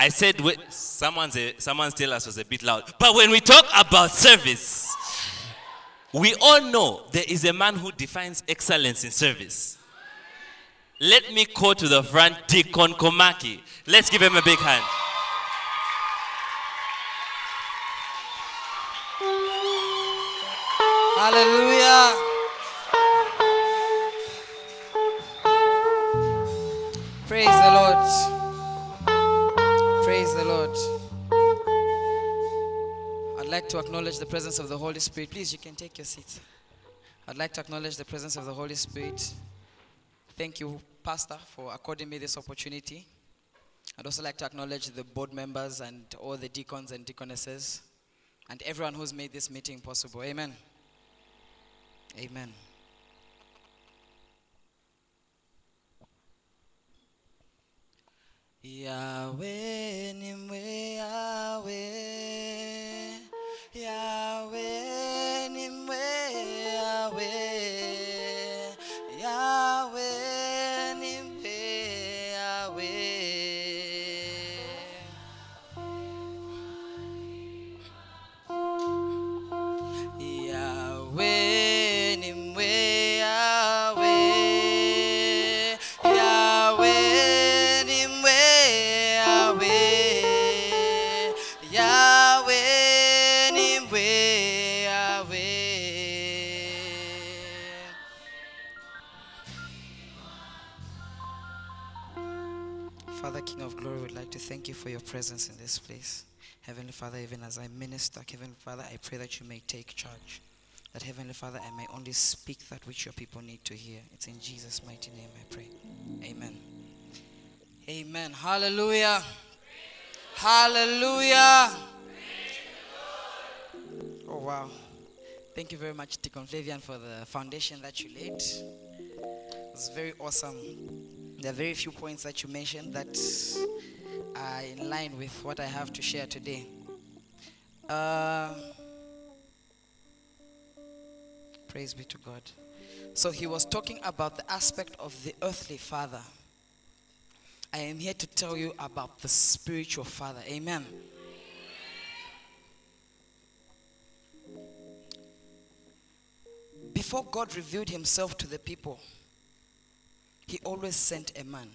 I said wh- someone's a, someone's tell us was a bit loud. But when we talk about service, we all know there is a man who defines excellence in service. Let me call to the front Deacon Komaki. Let's give him a big hand. Hallelujah. Praise the Lord. Praise the Lord. I'd like to acknowledge the presence of the Holy Spirit. Please, you can take your seats. I'd like to acknowledge the presence of the Holy Spirit. Thank you, Pastor, for according me this opportunity. I'd also like to acknowledge the board members and all the deacons and deaconesses and everyone who's made this meeting possible. Amen. Amen. Yahweh Yahweh. Yahweh presence in this place. Heavenly Father, even as I minister, Heavenly Father, I pray that you may take charge. That Heavenly Father, I may only speak that which your people need to hear. It's in Jesus' mighty name I pray. Amen. Amen. Hallelujah. Hallelujah. Oh, wow. Thank you very much, Deacon Flavian, for the foundation that you laid. It's very awesome. There are very few points that you mentioned that are in line with what I have to share today. Uh, praise be to God. So he was talking about the aspect of the earthly father. I am here to tell you about the spiritual father. Amen. Before God revealed himself to the people, he always sent a man.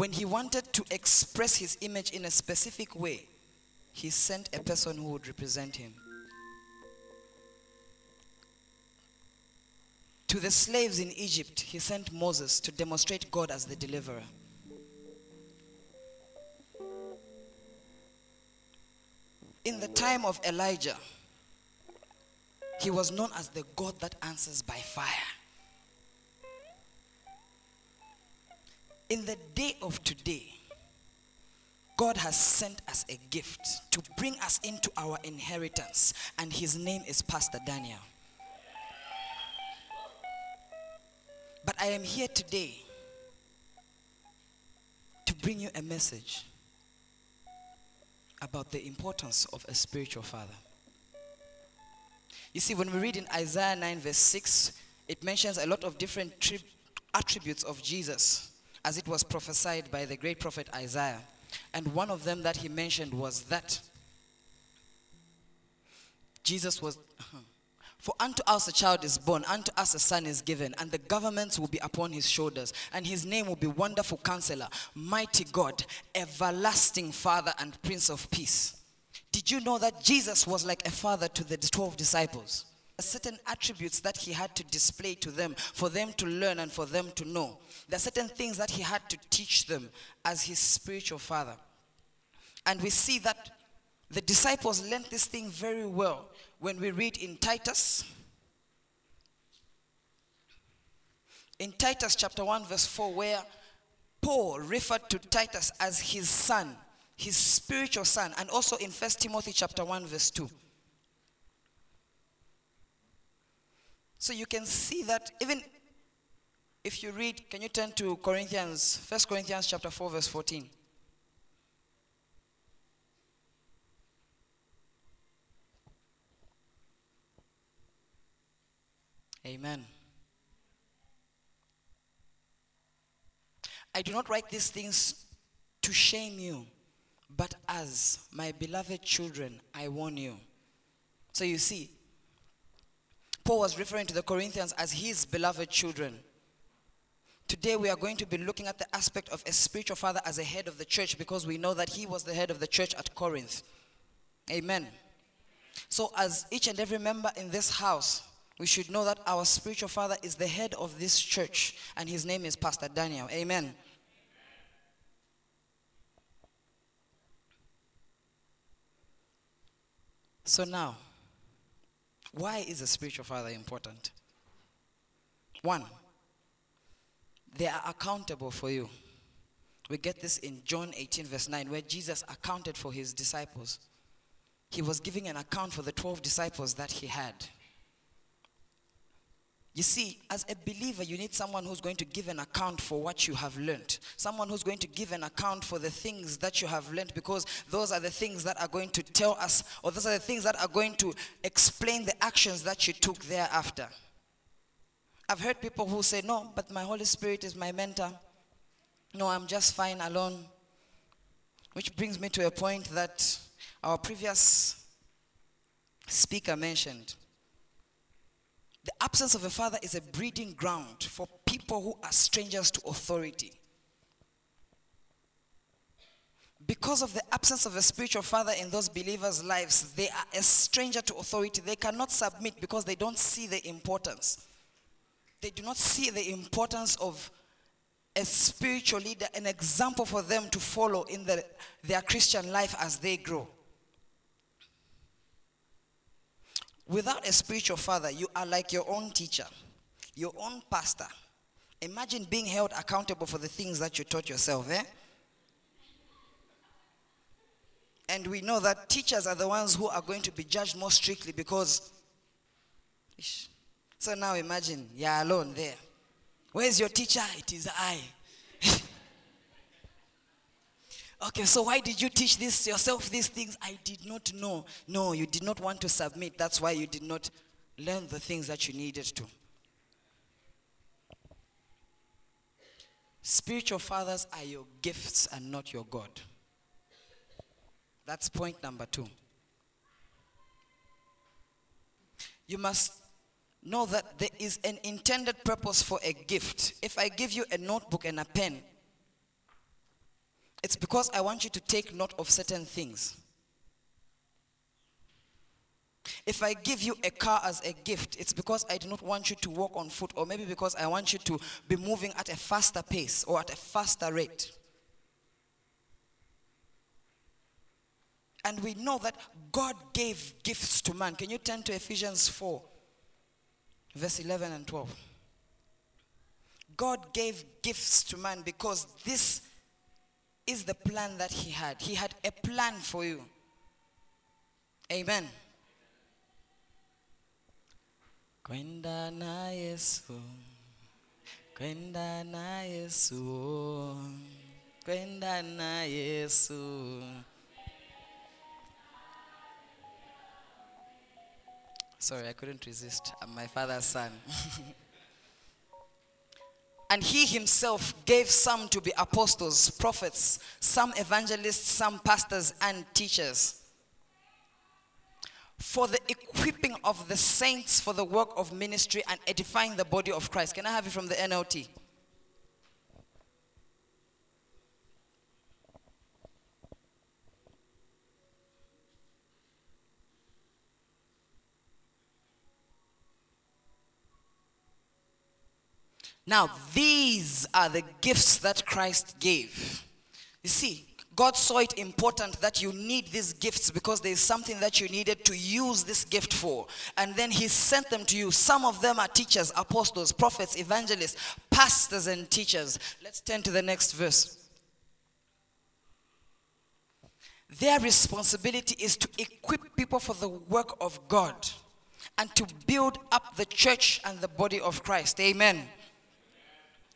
When he wanted to express his image in a specific way, he sent a person who would represent him. To the slaves in Egypt, he sent Moses to demonstrate God as the deliverer. In the time of Elijah, he was known as the God that answers by fire. In the day of today, God has sent us a gift to bring us into our inheritance, and his name is Pastor Daniel. But I am here today to bring you a message about the importance of a spiritual father. You see, when we read in Isaiah 9, verse 6, it mentions a lot of different tri- attributes of Jesus as it was prophesied by the great prophet Isaiah. And one of them that he mentioned was that Jesus was. Uh-huh, For unto us a child is born, unto us a son is given, and the governments will be upon his shoulders, and his name will be Wonderful Counselor, Mighty God, Everlasting Father, and Prince of Peace. Did you know that Jesus was like a father to the 12 disciples? Certain attributes that he had to display to them for them to learn and for them to know. There are certain things that he had to teach them as his spiritual father. And we see that the disciples learned this thing very well when we read in Titus. In Titus chapter 1, verse 4, where Paul referred to Titus as his son, his spiritual son, and also in 1 Timothy chapter 1, verse 2. So you can see that even if you read, can you turn to Corinthians, 1 Corinthians chapter 4, verse 14. Amen. I do not write these things to shame you, but as my beloved children, I warn you. So you see, Paul was referring to the Corinthians as his beloved children. Today we are going to be looking at the aspect of a spiritual father as a head of the church because we know that he was the head of the church at Corinth. Amen. So, as each and every member in this house, we should know that our spiritual father is the head of this church, and his name is Pastor Daniel. Amen. So, now, why is a spiritual father important? One, they are accountable for you. We get this in John 18, verse 9, where Jesus accounted for his disciples he was giving an account for the 12 disciples that he had. You see, as a believer, you need someone who's going to give an account for what you have learned. Someone who's going to give an account for the things that you have learned because those are the things that are going to tell us, or those are the things that are going to explain the actions that you took thereafter. I've heard people who say, No, but my Holy Spirit is my mentor. No, I'm just fine alone. Which brings me to a point that our previous speaker mentioned the absence of a father is a breeding ground for people who are strangers to authority. Because of the absence of a spiritual father in those believers' lives, they are a stranger to authority. They cannot submit because they don't see the importance. They do not see the importance of a spiritual leader, an example for them to follow in the, their Christian life as they grow. Without a spiritual father, you are like your own teacher, your own pastor. Imagine being held accountable for the things that you taught yourself, eh? And we know that teachers are the ones who are going to be judged more strictly because. So now imagine you're alone there. Where's your teacher? It is I. Okay, so why did you teach this yourself these things? I did not know. No, you did not want to submit. That's why you did not learn the things that you needed to. Spiritual fathers are your gifts and not your God. That's point number two. You must know that there is an intended purpose for a gift. If I give you a notebook and a pen, it's because I want you to take note of certain things. If I give you a car as a gift, it's because I do not want you to walk on foot, or maybe because I want you to be moving at a faster pace or at a faster rate. And we know that God gave gifts to man. Can you turn to Ephesians 4, verse 11 and 12? God gave gifts to man because this is the plan that he had. He had a plan for you. Amen. Kwenda na Yesu. Kwenda na Yesu. Kwenda na Yesu. Sorry, I couldn't resist. I'm my father's son. And he himself gave some to be apostles, prophets, some evangelists, some pastors, and teachers. For the equipping of the saints for the work of ministry and edifying the body of Christ. Can I have it from the NLT? Now, these are the gifts that Christ gave. You see, God saw it important that you need these gifts because there is something that you needed to use this gift for. And then He sent them to you. Some of them are teachers, apostles, prophets, evangelists, pastors, and teachers. Let's turn to the next verse. Their responsibility is to equip people for the work of God and to build up the church and the body of Christ. Amen.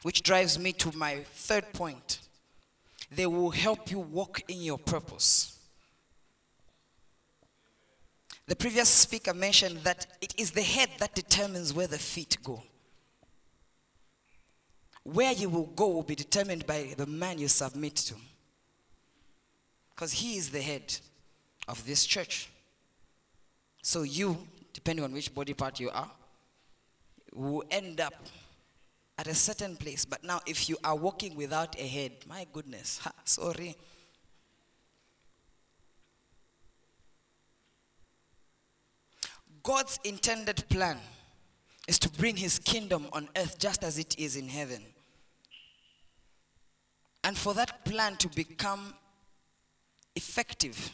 Which drives me to my third point. They will help you walk in your purpose. The previous speaker mentioned that it is the head that determines where the feet go. Where you will go will be determined by the man you submit to. Because he is the head of this church. So you, depending on which body part you are, will end up at a certain place. But now, if you are walking without a head, my goodness, ha, sorry. God's intended plan is to bring his kingdom on earth just as it is in heaven. And for that plan to become effective,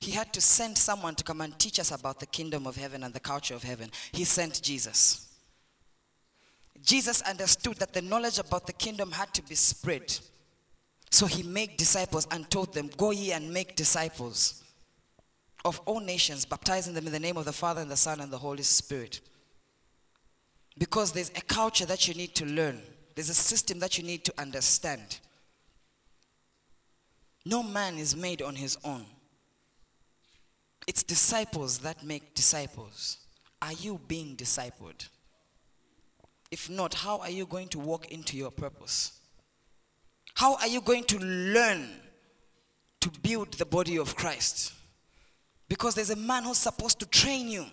he had to send someone to come and teach us about the kingdom of heaven and the culture of heaven. He sent Jesus. Jesus understood that the knowledge about the kingdom had to be spread. So he made disciples and told them, Go ye and make disciples of all nations, baptizing them in the name of the Father and the Son and the Holy Spirit. Because there's a culture that you need to learn, there's a system that you need to understand. No man is made on his own. It's disciples that make disciples. Are you being discipled? If not, how are you going to walk into your purpose? How are you going to learn to build the body of Christ? Because there's a man who's supposed to train you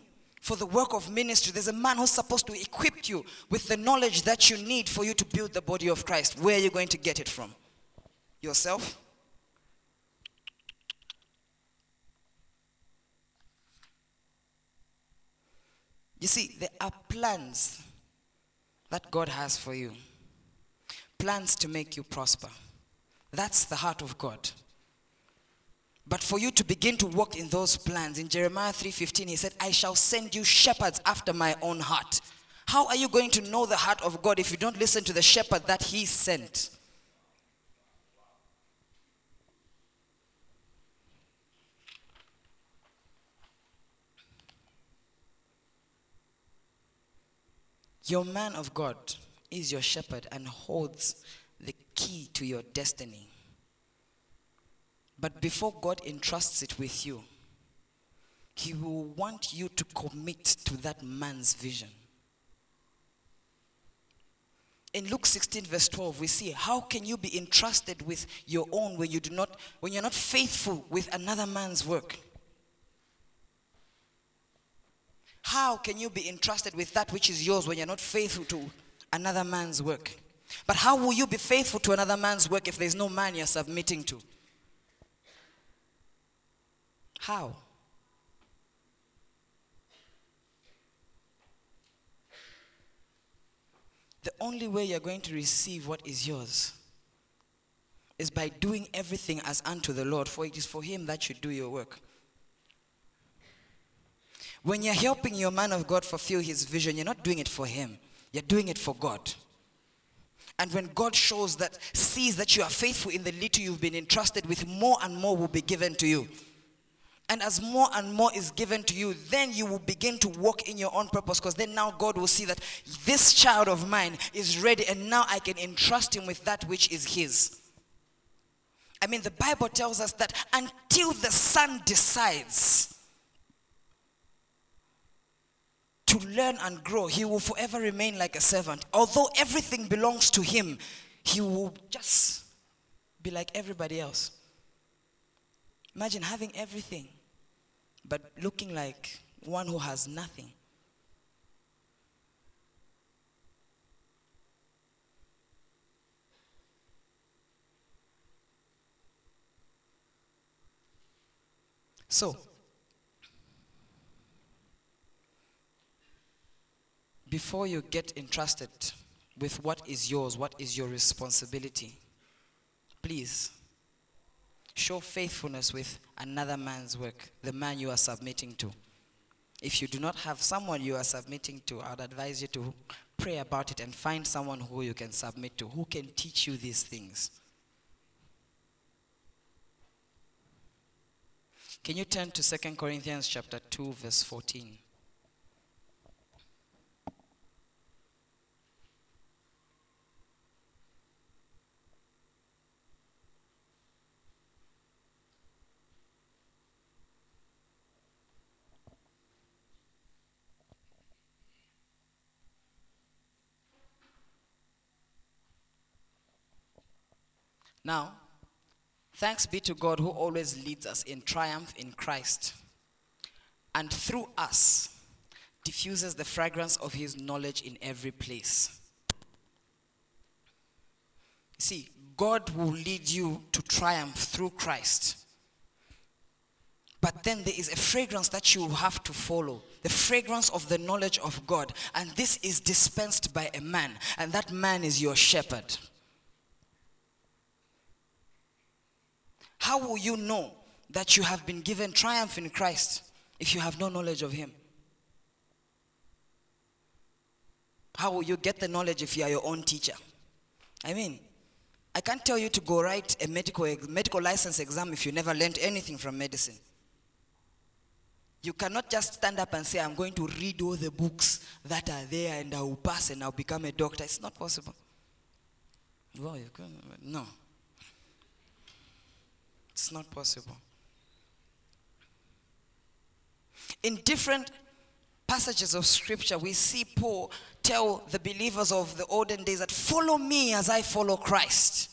for the work of ministry. There's a man who's supposed to equip you with the knowledge that you need for you to build the body of Christ. Where are you going to get it from? Yourself? You see, there are plans that God has for you plans to make you prosper. That's the heart of God. But for you to begin to walk in those plans, in Jeremiah 3:15, he said, I shall send you shepherds after my own heart. How are you going to know the heart of God if you don't listen to the shepherd that he sent? Your man of God is your shepherd and holds the key to your destiny. But before God entrusts it with you, He will want you to commit to that man's vision. In Luke 16, verse 12, we see how can you be entrusted with your own when you do not when you're not faithful with another man's work? How can you be entrusted with that which is yours when you're not faithful to another man's work? But how will you be faithful to another man's work if there's no man you're submitting to? How? The only way you're going to receive what is yours is by doing everything as unto the Lord, for it is for Him that you do your work. When you're helping your man of God fulfill his vision, you're not doing it for him, you're doing it for God. And when God shows that, sees that you are faithful in the little you've been entrusted with, more and more will be given to you. And as more and more is given to you, then you will begin to walk in your own purpose because then now God will see that this child of mine is ready and now I can entrust him with that which is his. I mean, the Bible tells us that until the son decides, to learn and grow, he will forever remain like a servant. Although everything belongs to him, he will just be like everybody else. Imagine having everything, but looking like one who has nothing. So, before you get entrusted with what is yours, what is your responsibility, please show faithfulness with another man's work, the man you are submitting to. If you do not have someone you are submitting to, I would advise you to pray about it and find someone who you can submit to, who can teach you these things. Can you turn to 2 Corinthians chapter 2 verse 14? Now, thanks be to God who always leads us in triumph in Christ, and through us diffuses the fragrance of his knowledge in every place. See, God will lead you to triumph through Christ. But then there is a fragrance that you have to follow the fragrance of the knowledge of God. And this is dispensed by a man, and that man is your shepherd. How will you know that you have been given triumph in Christ if you have no knowledge of Him? How will you get the knowledge if you are your own teacher? I mean, I can't tell you to go write a medical, medical license exam if you never learned anything from medicine. You cannot just stand up and say, I'm going to read all the books that are there and I will pass and I'll become a doctor. It's not possible. Well, no. It's not possible. In different passages of scripture, we see Paul tell the believers of the olden days that follow me as I follow Christ.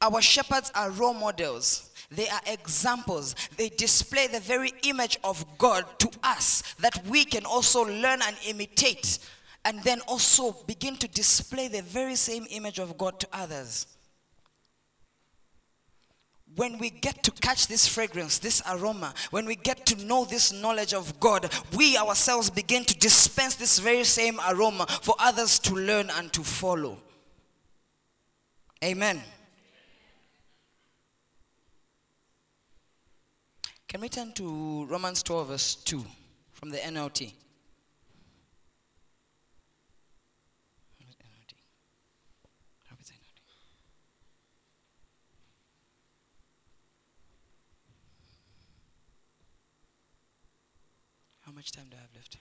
Our shepherds are role models. They are examples. They display the very image of God to us that we can also learn and imitate, and then also begin to display the very same image of God to others. When we get to catch this fragrance, this aroma, when we get to know this knowledge of God, we ourselves begin to dispense this very same aroma for others to learn and to follow. Amen. Can we turn to Romans 12, verse 2 from the NLT? How much time do I have left?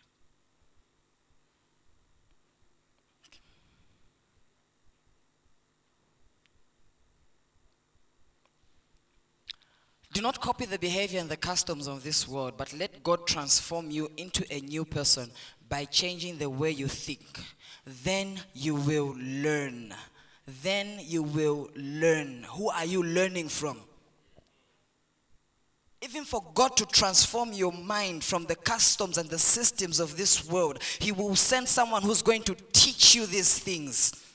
Do not copy the behavior and the customs of this world, but let God transform you into a new person by changing the way you think. Then you will learn. Then you will learn. Who are you learning from? Even for God to transform your mind from the customs and the systems of this world, He will send someone who's going to teach you these things.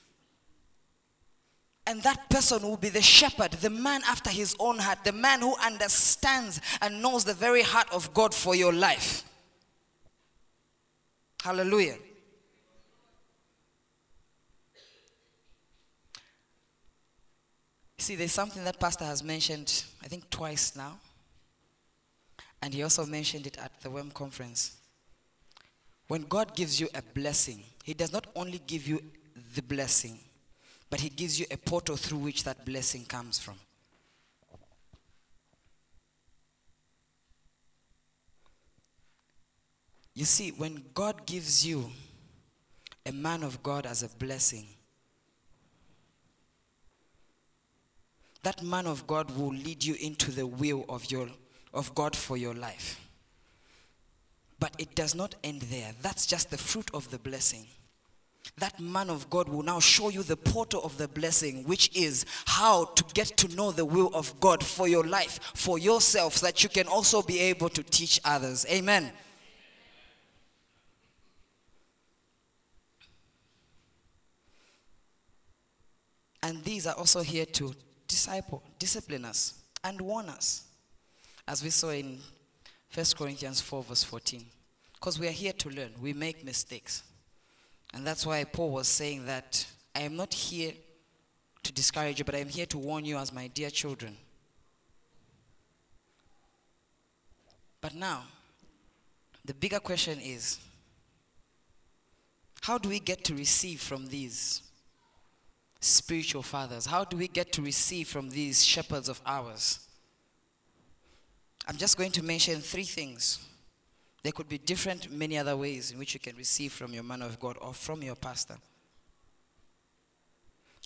And that person will be the shepherd, the man after his own heart, the man who understands and knows the very heart of God for your life. Hallelujah. See, there's something that Pastor has mentioned, I think twice now. And he also mentioned it at the WEM conference. When God gives you a blessing, He does not only give you the blessing, but He gives you a portal through which that blessing comes from. You see, when God gives you a man of God as a blessing, that man of God will lead you into the will of, your, of God for your life. But it does not end there. That's just the fruit of the blessing that man of God will now show you the portal of the blessing, which is how to get to know the will of God for your life, for yourself, so that you can also be able to teach others. Amen. And these are also here to disciple, discipline us, and warn us, as we saw in 1 Corinthians 4, verse 14. Because we are here to learn, we make mistakes. And that's why Paul was saying that I am not here to discourage you, but I am here to warn you as my dear children. But now, the bigger question is how do we get to receive from these spiritual fathers? How do we get to receive from these shepherds of ours? I'm just going to mention three things there could be different, many other ways in which you can receive from your man of God or from your pastor.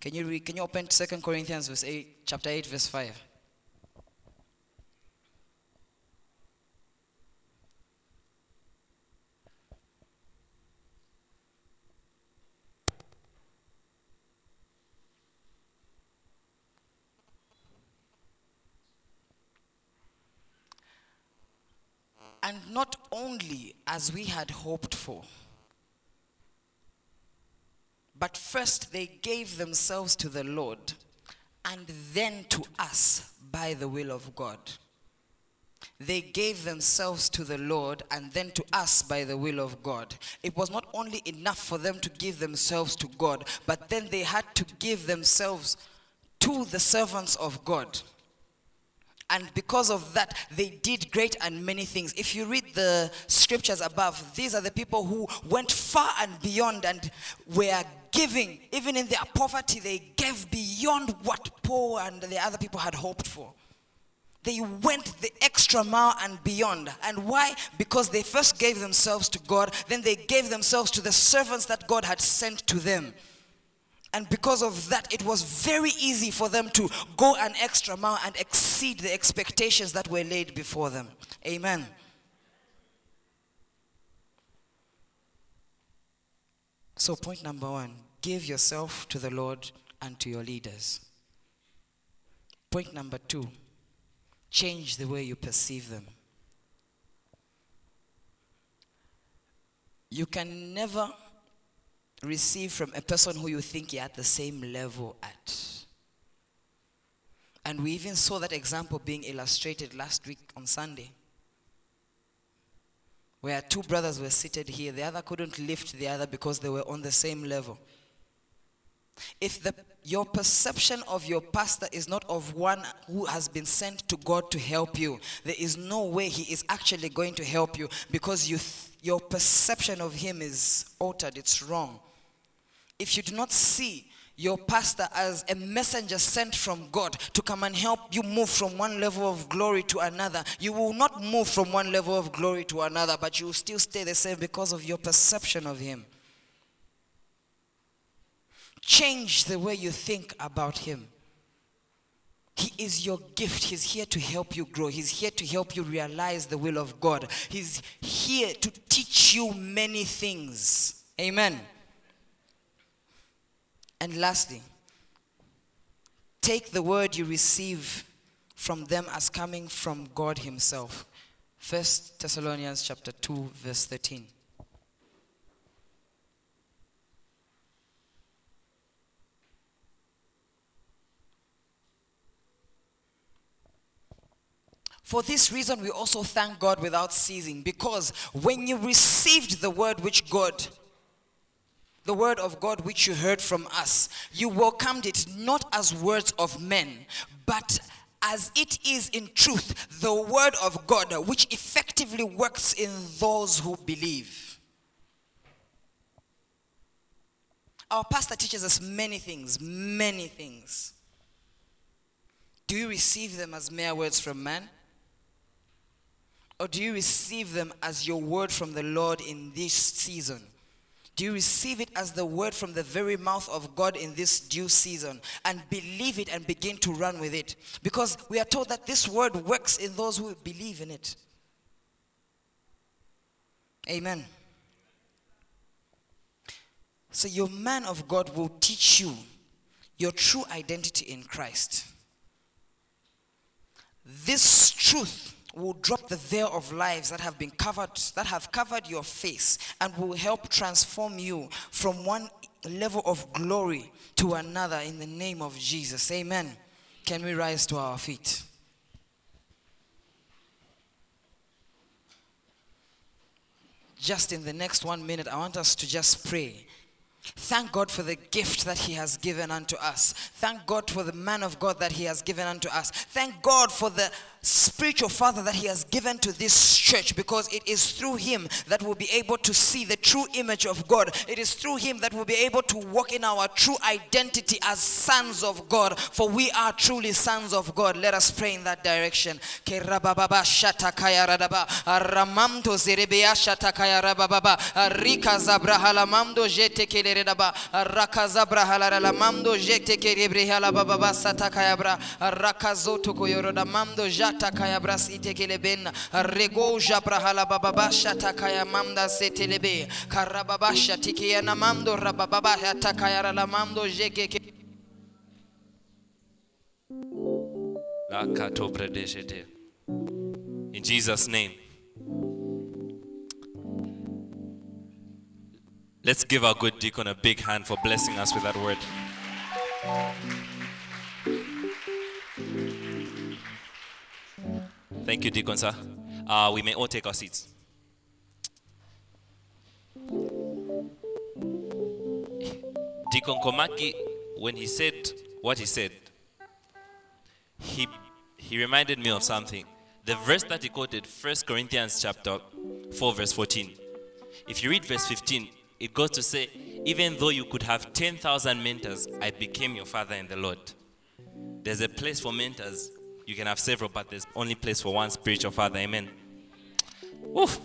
Can you read, can you open 2 Corinthians verse 8, chapter 8, verse 5? And not only as we had hoped for, but first they gave themselves to the Lord, and then to us by the will of God. They gave themselves to the Lord and then to us by the will of God. It was not only enough for them to give themselves to God, but then they had to give themselves to the servants of God. And because of that, they did great and many things. If you read the scriptures above, these are the people who went far and beyond and were giving. Even in their poverty, they gave beyond what Paul and the other people had hoped for. They went the extra mile and beyond. And why? Because they first gave themselves to God, then they gave themselves to the servants that God had sent to them. And because of that, it was very easy for them to go an extra mile and exceed the expectations that were laid before them. Amen. So, point number one give yourself to the Lord and to your leaders. Point number two change the way you perceive them. You can never receive from a person who you think you're at the same level at. And we even saw that example being illustrated last week on Sunday. Where two brothers were seated here, the other couldn't lift the other because they were on the same level. If the, your perception of your pastor is not of one who has been sent to God to help you, there is no way he is actually going to help you because you th- your perception of him is altered, it's wrong. If you do not see your pastor as a messenger sent from God to come and help you move from one level of glory to another. You will not move from one level of glory to another, but you will still stay the same because of your perception of Him. Change the way you think about Him. He is your gift. He's here to help you grow. He's here to help you realize the will of God. He's here to teach you many things. Amen. And lastly, take the word you receive from them as coming from God Himself. First Thessalonians chapter 2, verse 13. For this reason, we also thank God without ceasing, because when you received the word which God, the word of God which you heard from us, you welcomed it not as words of men, but as it is in truth, the word of God, which effectively works in those who believe. Our pastor teaches us many things, many things. Do you receive them as mere words from man? Or do you receive them as your word from the Lord in this season? Do you receive it as the word from the very mouth of God in this due season and believe it and begin to run with it? Because we are told that this word works in those who believe in it. Amen. So, your man of God will teach you your true identity in Christ. This truth will drop the veil of lives that have been covered, that have covered your face, and will help transform you from one level of glory to another in the name of Jesus. Amen. Can we rise to our feet? Just in the next one minute, I want us to just pray. Thank God for the gift that He has given unto us. Thank God for the man of God that He has given unto us. Thank God for the spiritual father that He has given to this church because it is through Him that we'll be able to see the true image of God. It is through Him that we'll be able to walk in our true identity as sons of God, for we are truly sons of God. Let us pray in that direction. Rabababa shatakaya radaba, takaya bababasha takaya mamda setelebe. Karababasha rabababasha takaya in Jesus name. Let's give our good deacon a big hand for blessing us with that word. Thank you, Deacon, sir. Uh, we may all take our seats. Deacon Komaki, when he said what he said, he, he reminded me of something. The verse that he quoted, 1 Corinthians chapter 4, verse 14. If you read verse 15, it goes to say, Even though you could have 10,000 mentors, I became your father in the Lord. There's a place for mentors. You can have several, but there's only place for one spiritual father. Amen. Woof.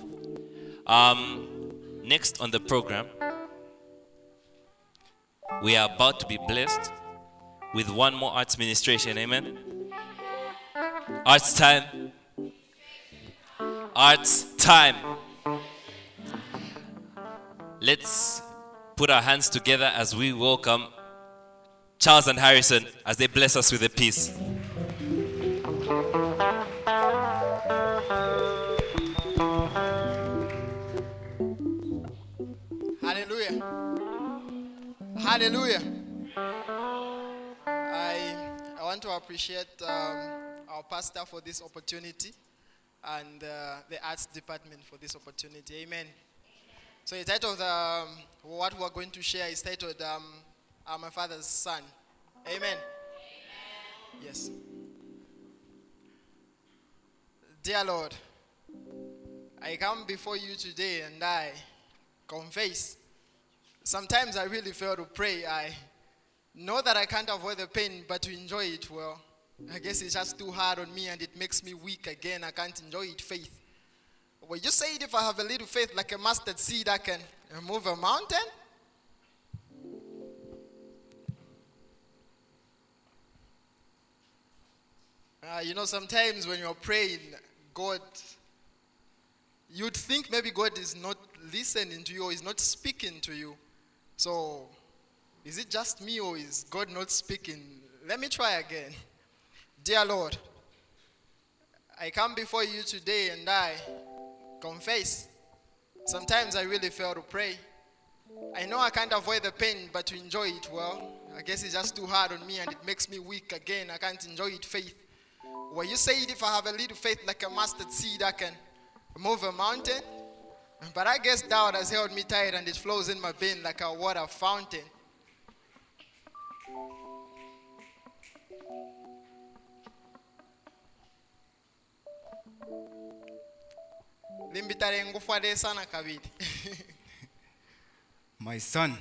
Um, next on the program, we are about to be blessed with one more arts ministration. Amen. Arts time. Arts time. Let's put our hands together as we welcome Charles and Harrison as they bless us with a peace. Hallelujah. Hallelujah. I, I want to appreciate um, our pastor for this opportunity and uh, the arts department for this opportunity. Amen. So the title of the, um, what we're going to share is titled um, My Father's Son. Amen. Yes. Dear Lord, I come before you today and I confess. Sometimes I really fail to pray. I know that I can't avoid the pain, but to enjoy it, well, I guess it's just too hard on me and it makes me weak again. I can't enjoy it, faith. Well, you said if I have a little faith like a mustard seed, I can move a mountain? Uh, you know, sometimes when you're praying, God, you'd think maybe God is not listening to you or is not speaking to you. So, is it just me or is God not speaking? Let me try again. Dear Lord, I come before you today and I confess. Sometimes I really fail to pray. I know I can't avoid the pain, but to enjoy it, well, I guess it's just too hard on me and it makes me weak again. I can't enjoy it, faith. Well, you said if I have a little faith like a mustard seed, I can move a mountain. But I guess doubt has held me tight and it flows in my vein like a water fountain. limbitale ngufwale sana kabiri My son,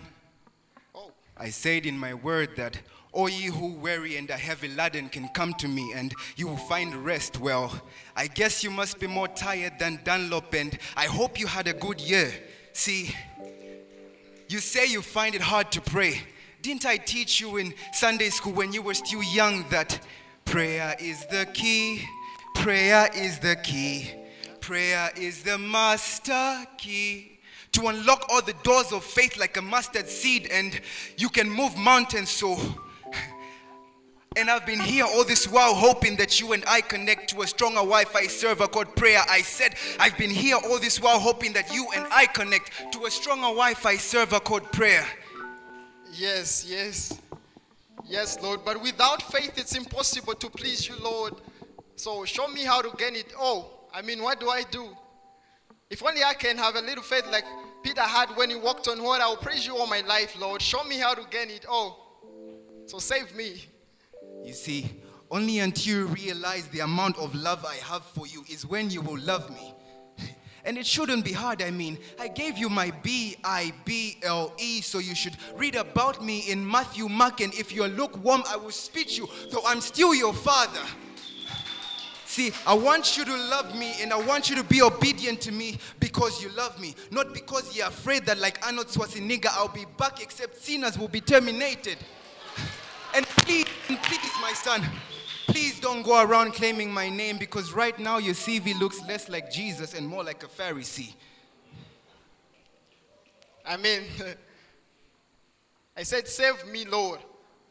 oh I said in my word that all ye who weary and are heavy laden can come to me and you will find rest. Well, I guess you must be more tired than Dunlop and I hope you had a good year. See, you say you find it hard to pray. Didn't I teach you in Sunday school when you were still young that prayer is the key? Prayer is the key. Prayer is the master key to unlock all the doors of faith like a mustard seed, and you can move mountains. So, and I've been here all this while hoping that you and I connect to a stronger Wi Fi server called prayer. I said, I've been here all this while hoping that you and I connect to a stronger Wi Fi server called prayer. yes yes. Yes lord. But without faith it's impossible to please you lord. So show me how to gain it. Oh i mean what do i do? If only i can have a little faith like peter had when he walked on water i'll praise you all my life lord. Show me how to gain it. Oh so save me You see, only until you realize the amount of love I have for you is when you will love me. And it shouldn't be hard. I mean, I gave you my B I B L E, so you should read about me in Matthew, Mark, and if you're lukewarm, I will spit you, though I'm still your father. See, I want you to love me and I want you to be obedient to me because you love me, not because you're afraid that, like Arnold Schwarzenegger, I'll be back except sinners will be terminated. And please, please, my son, please don't go around claiming my name because right now your CV looks less like Jesus and more like a Pharisee. I mean, I said, Save me, Lord.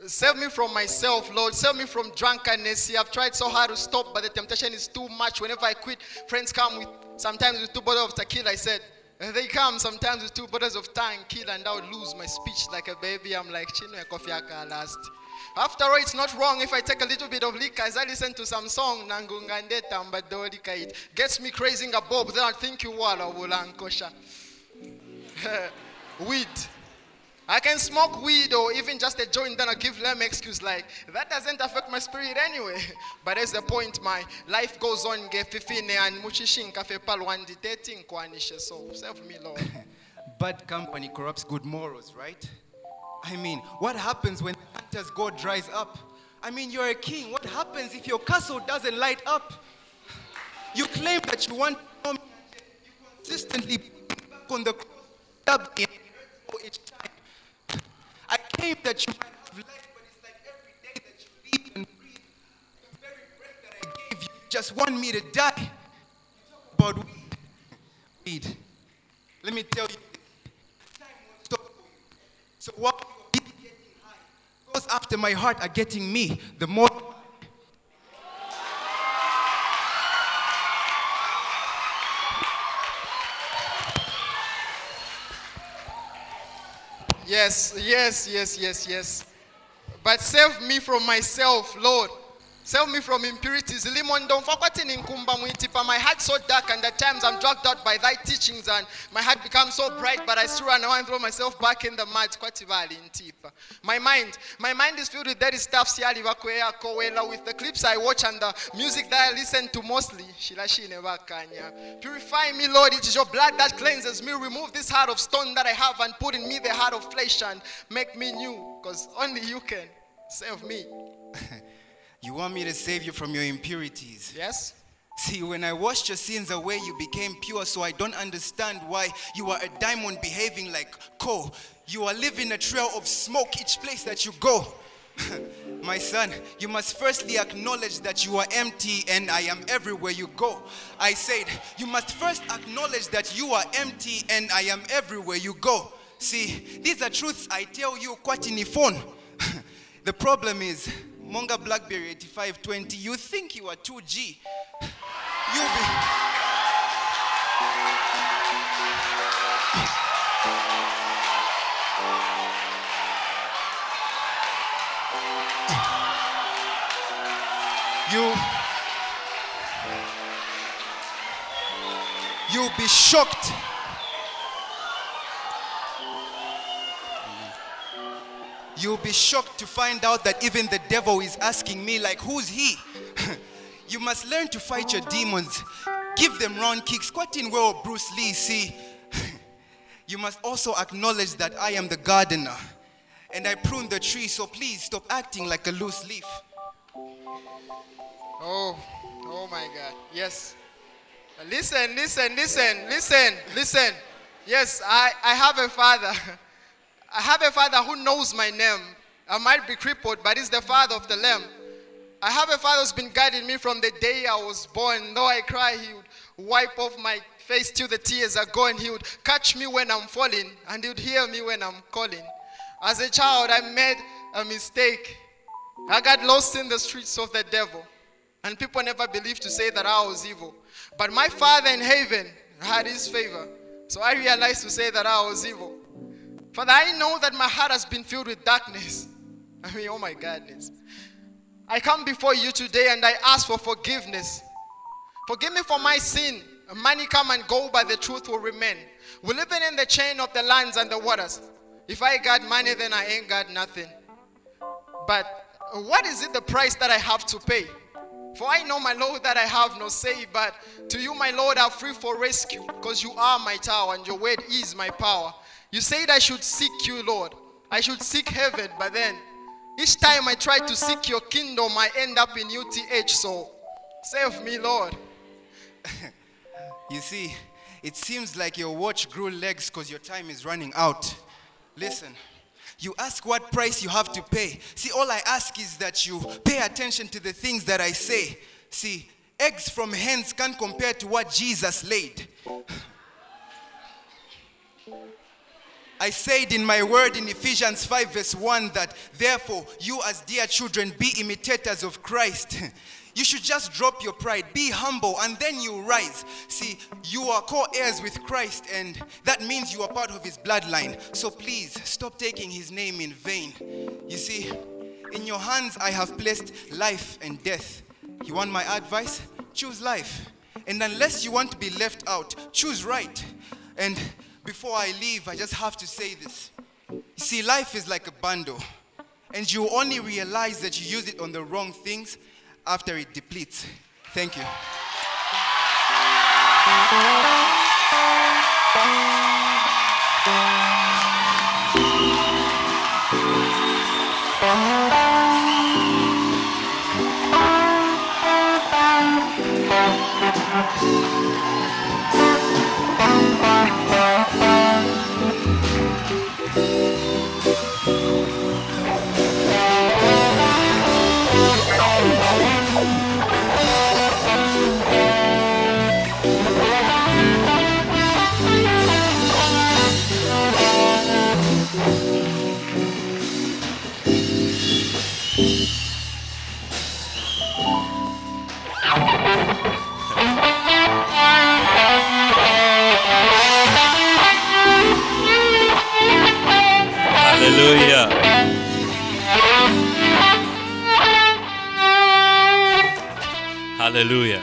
Save me from myself, Lord. Save me from drunkenness. See, I've tried so hard to stop, but the temptation is too much. Whenever I quit, friends come with sometimes with two bottles of tequila. I said, And they come sometimes with two bottles of kill, and I would lose my speech like a baby. I'm like, Chinwe coffee last. After all, it's not wrong if I take a little bit of liquor as I listen to some song, Nangungande Tambadolika. It gets me crazing a bob, then I think you wala wulankosha. Weed. I can smoke weed or even just a joint, then I give them excuse like that doesn't affect my spirit anyway. But that's the point. My life goes on. And save me, Lord. Bad company corrupts good morals, right? I mean, what happens when the hunter's gourd dries up? I mean, you're a king. What happens if your castle doesn't light up? You claim that you want you consistently back on the cross, each time. I came that you might have life, but it's like every day that you live and breathe, the very breath that I gave you, just want me to die. You talk. Weed. Let me tell you, So you're busy getting high, those after my heart are getting me. The more Yes, yes, yes, yes, yes. But save me from myself, Lord. Save me from impurities. My heart so dark, and at times I'm dragged out by thy teachings, and my heart becomes so bright, but I still run away and throw myself back in the mud. My mind, my mind is filled with dirty stuff. With the clips I watch and the music that I listen to mostly. Purify me, Lord. It is your blood that cleanses me. Remove this heart of stone that I have and put in me the heart of flesh and make me new. Because only you can save me. you want me to save you from your impurities. Yes? See, when I washed your sins away, you became pure, so I don't understand why you are a diamond behaving like coal. You are leaving a trail of smoke each place that you go. My son, you must firstly acknowledge that you are empty and I am everywhere you go. I said, you must first acknowledge that you are empty and I am everywhere you go. See, these are truths I tell you quite in the phone. the problem is, Monga Blackberry 8520, you think you are 2G. You be. You. You'll be shocked. You'll be shocked to find out that even the devil is asking me, like, who's he? you must learn to fight your demons. Give them round kicks. Quite in well, Bruce Lee, see. you must also acknowledge that I am the gardener. And I prune the tree, so please stop acting like a loose leaf. Oh, oh my God. Yes. Listen, listen, listen, listen, listen. Yes, I, I have a father. I have a father who knows my name. I might be crippled, but he's the father of the lamb. I have a father who's been guiding me from the day I was born. Though I cry, he would wipe off my face till the tears are gone. He would catch me when I'm falling, and he would hear me when I'm calling. As a child, I made a mistake. I got lost in the streets of the devil. And people never believed to say that I was evil. But my father in heaven had his favor. So I realized to say that I was evil. Father, I know that my heart has been filled with darkness. I mean, oh my goodness. I come before you today and I ask for forgiveness. Forgive me for my sin. Money come and go, but the truth will remain. We're living in the chain of the lands and the waters. If I got money, then I ain't got nothing. But what is it the price that I have to pay? For I know, my Lord, that I have no say, but to you, my Lord, I'm free for rescue, because you are my tower and your word is my power. You said I should seek you, Lord. I should seek heaven, but then each time I try to seek your kingdom, I end up in UTH. So save me, Lord. You see, it seems like your watch grew legs because your time is running out. Listen, you ask what price you have to pay. See, all I ask is that you pay attention to the things that I say. See, eggs from hens can't compare to what Jesus laid. I said in my word in Ephesians 5, verse 1, that therefore you, as dear children, be imitators of Christ. You should just drop your pride, be humble, and then you rise. See, you are co heirs with Christ, and that means you are part of his bloodline. So please stop taking his name in vain. You see, in your hands I have placed life and death. You want my advice? Choose life. And unless you want to be left out, choose right. And before I leave, I just have to say this. See, life is like a bundle, and you only realize that you use it on the wrong things after it depletes. Thank you. Hallelujah.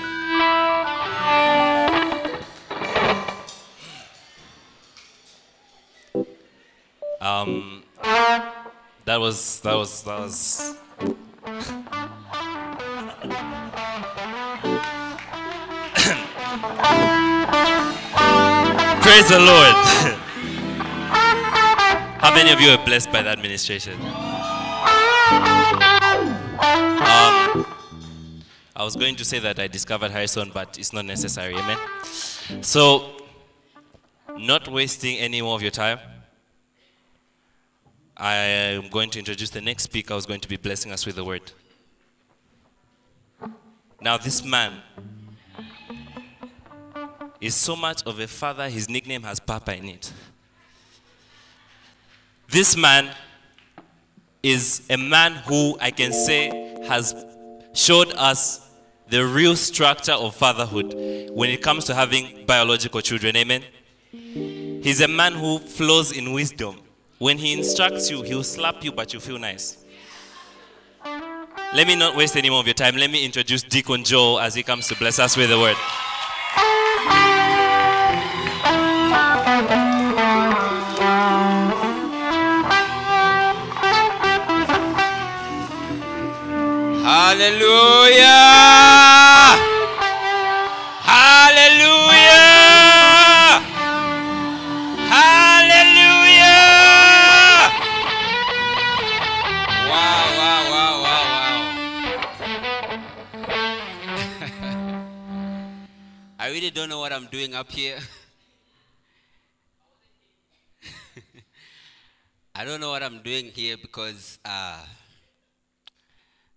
Um, that was that was that was. Praise the Lord. How many of you are blessed by that administration? I was going to say that I discovered Harrison, but it's not necessary. Amen. So, not wasting any more of your time, I am going to introduce the next speaker who's going to be blessing us with the word. Now, this man is so much of a father, his nickname has Papa in it. This man is a man who I can say has showed us the real structure of fatherhood when it comes to having biological children. Amen. He's a man who flows in wisdom. When he instructs you, he'll slap you, but you feel nice. Let me not waste any more of your time. Let me introduce Deacon Joe as he comes to bless us with the word. Hallelujah! Don't know what I'm doing up here. I don't know what I'm doing here because uh,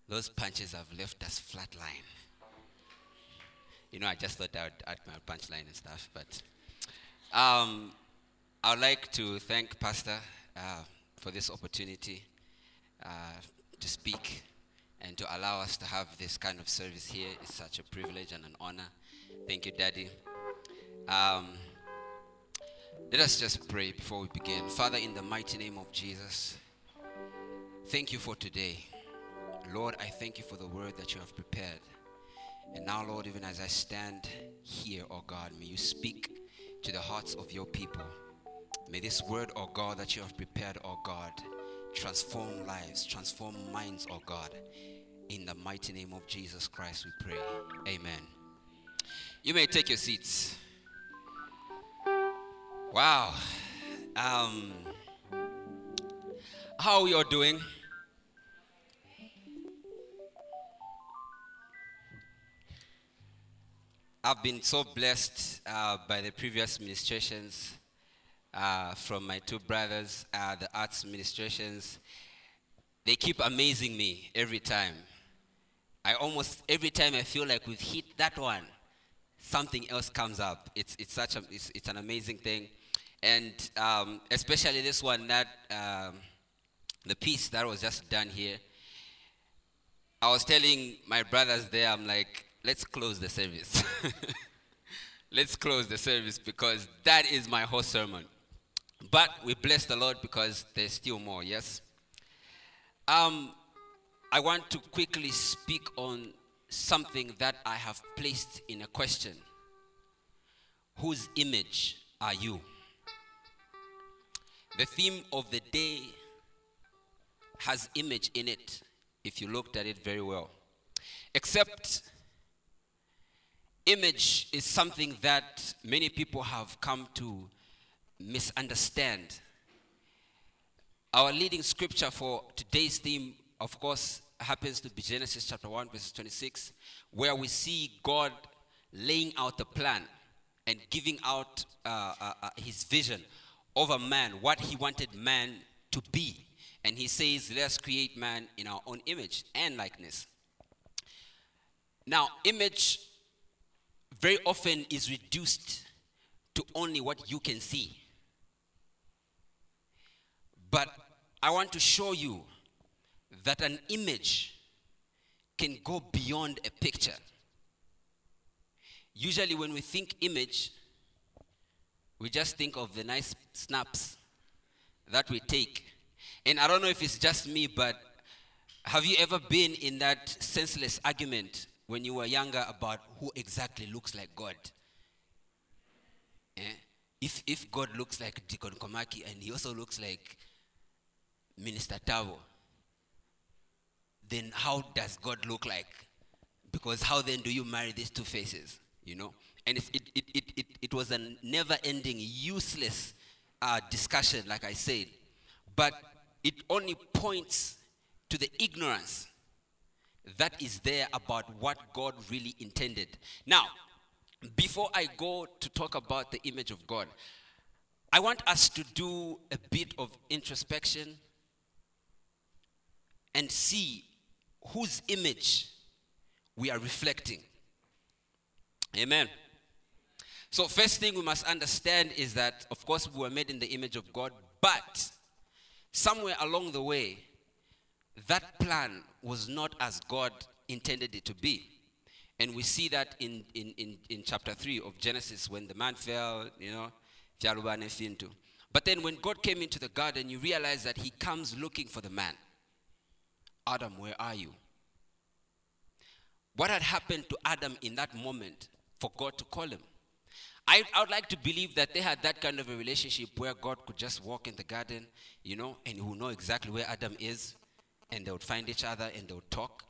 those punches have left us flatline. You know, I just thought I would add my punchline and stuff, but um, I would like to thank Pastor uh, for this opportunity uh, to speak and to allow us to have this kind of service here. It's such a privilege and an honor. Thank you, Daddy. Um, let us just pray before we begin. Father, in the mighty name of Jesus, thank you for today. Lord, I thank you for the word that you have prepared. And now, Lord, even as I stand here, oh God, may you speak to the hearts of your people. May this word, oh God, that you have prepared, oh God, transform lives, transform minds, oh God. In the mighty name of Jesus Christ, we pray. Amen. You may take your seats. Wow. Um, how you doing? I've been so blessed uh, by the previous administrations uh, from my two brothers, uh, the arts administrations. They keep amazing me every time. I almost every time I feel like we've hit that one, something else comes up. It's it's such a it's, it's an amazing thing, And um, especially this one, that um, the piece that was just done here. I was telling my brothers there, I'm like, let's close the service. let's close the service because that is my whole sermon. But we bless the Lord because there's still more, yes? Um, I want to quickly speak on something that I have placed in a question. Whose image are you? The theme of the day has image in it, if you looked at it very well. Except, image is something that many people have come to misunderstand. Our leading scripture for today's theme, of course, happens to be Genesis chapter 1, verses 26, where we see God laying out the plan and giving out uh, uh, uh, his vision over man, what he wanted man to be. And he says, Let's create man in our own image and likeness. Now, image very often is reduced to only what you can see. But I want to show you that an image can go beyond a picture. Usually, when we think image, we just think of the nice snaps that we take. And I don't know if it's just me, but have you ever been in that senseless argument when you were younger about who exactly looks like God? Eh? If, if God looks like Deacon Komaki and he also looks like Minister Tavo, then how does God look like? Because how then do you marry these two faces? You know? And it, it, it, it, it, was a never ending, useless uh, discussion, like I said. But it only points to the ignorance that is there about what God really intended. Now, before I go to talk about the image of God, I want us to do a bit of introspection and see whose image we are reflecting. Amen. So, first thing we must understand is that, of course, we were made in the image of God, but somewhere along the way, that plan was not as God intended it to be. And we see that in, in, in, in chapter 3 of Genesis when the man fell, you know, but then when God came into the garden, you realize that he comes looking for the man. Adam, where are you? What had happened to Adam in that moment for God to call him? I, I would like to believe that they had that kind of a relationship where God could just walk in the garden, you know, and he would know exactly where Adam is, and they would find each other and they would talk.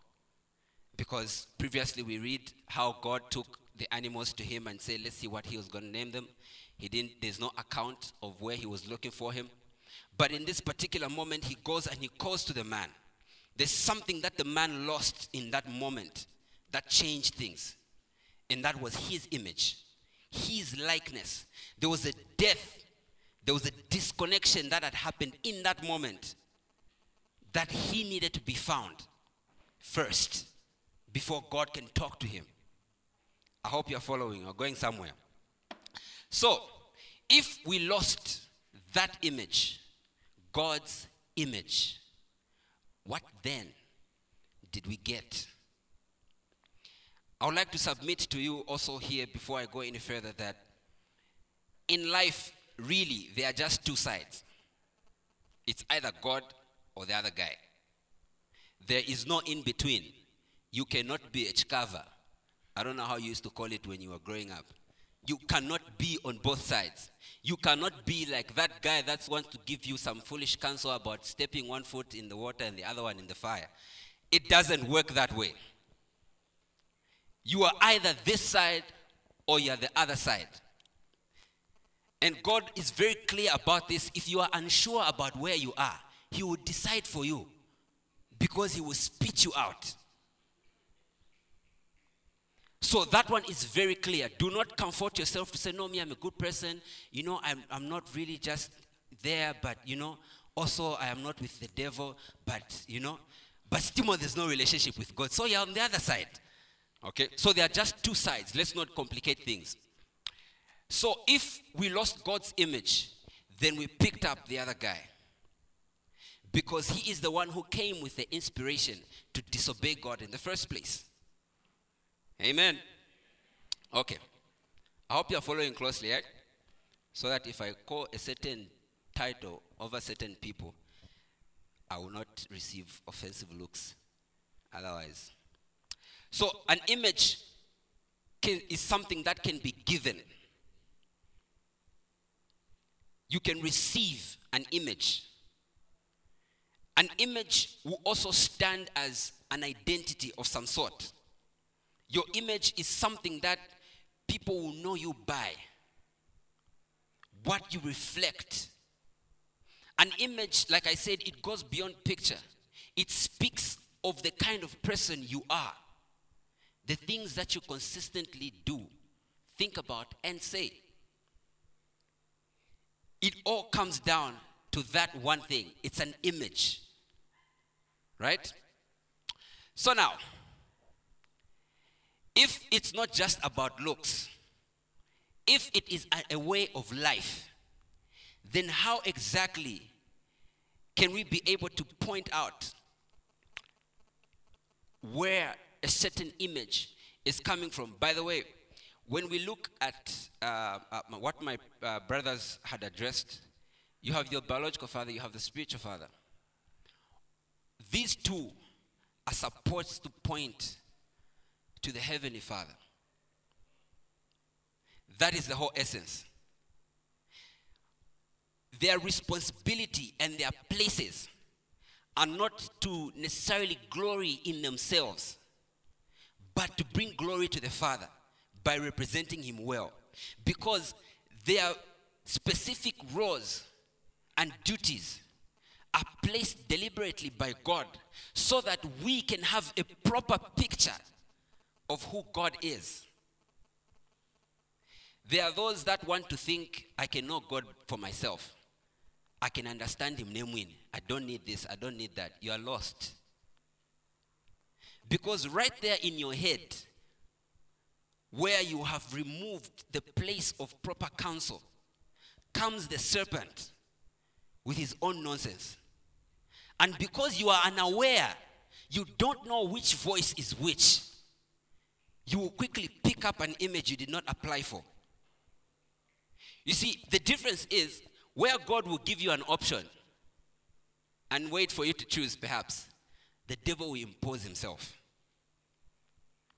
Because previously we read how God took the animals to him and said, let's see what he was going to name them. He didn't, there's no account of where he was looking for him. But in this particular moment, he goes and he calls to the man. There's something that the man lost in that moment that changed things. And that was his image his likeness. There was a death, there was a disconnection that had happened in that moment that he needed to be found first before God can talk to him. I hope you're following or going somewhere. So, if we lost that image, God's image, what then did we get? I would like to submit to you also here before I go any further that in life, really, there are just two sides it's either God or the other guy. There is no in between. You cannot be a chikava. I don't know how you used to call it when you were growing up. You cannot be on both sides. You cannot be like that guy that wants to give you some foolish counsel about stepping one foot in the water and the other one in the fire. It doesn't work that way. You are either this side or you are the other side. And God is very clear about this. If you are unsure about where you are, He will decide for you because He will spit you out. So that one is very clear. Do not comfort yourself to say, No, me, I'm a good person. You know, I'm, I'm not really just there, but, you know, also I am not with the devil, but, you know, but still there's no relationship with God. So you're on the other side. Okay? So there are just two sides. Let's not complicate things. So if we lost God's image, then we picked up the other guy. Because he is the one who came with the inspiration to disobey God in the first place. Amen. Okay. I hope you're following closely, eh? So that if I call a certain title over certain people, I will not receive offensive looks. Otherwise. So, an image can, is something that can be given. You can receive an image. An image will also stand as an identity of some sort. Your image is something that people will know you by. What you reflect. An image, like I said, it goes beyond picture. It speaks of the kind of person you are, the things that you consistently do, think about, and say. It all comes down to that one thing it's an image. Right? So now, if it's not just about looks, if it is a, a way of life, then how exactly can we be able to point out where a certain image is coming from? By the way, when we look at uh, uh, what my uh, brothers had addressed, you have your biological father, you have the spiritual father. These two are supposed to point to the Heavenly Father. That is the whole essence. Their responsibility and their places are not to necessarily glory in themselves, but to bring glory to the Father by representing Him well. Because their specific roles and duties are placed deliberately by God so that we can have a proper picture of who God is. There are those that want to think, I can know God for myself. I can understand Him, name win. I don't need this, I don't need that. You are lost. Because right there in your head, where you have removed the place of proper counsel, comes the serpent with his own nonsense. And because you are unaware, you don't know which voice is which you will quickly pick up an image you did not apply for. You see, the difference is where God will give you an option and wait for you to choose, perhaps, the devil will impose himself.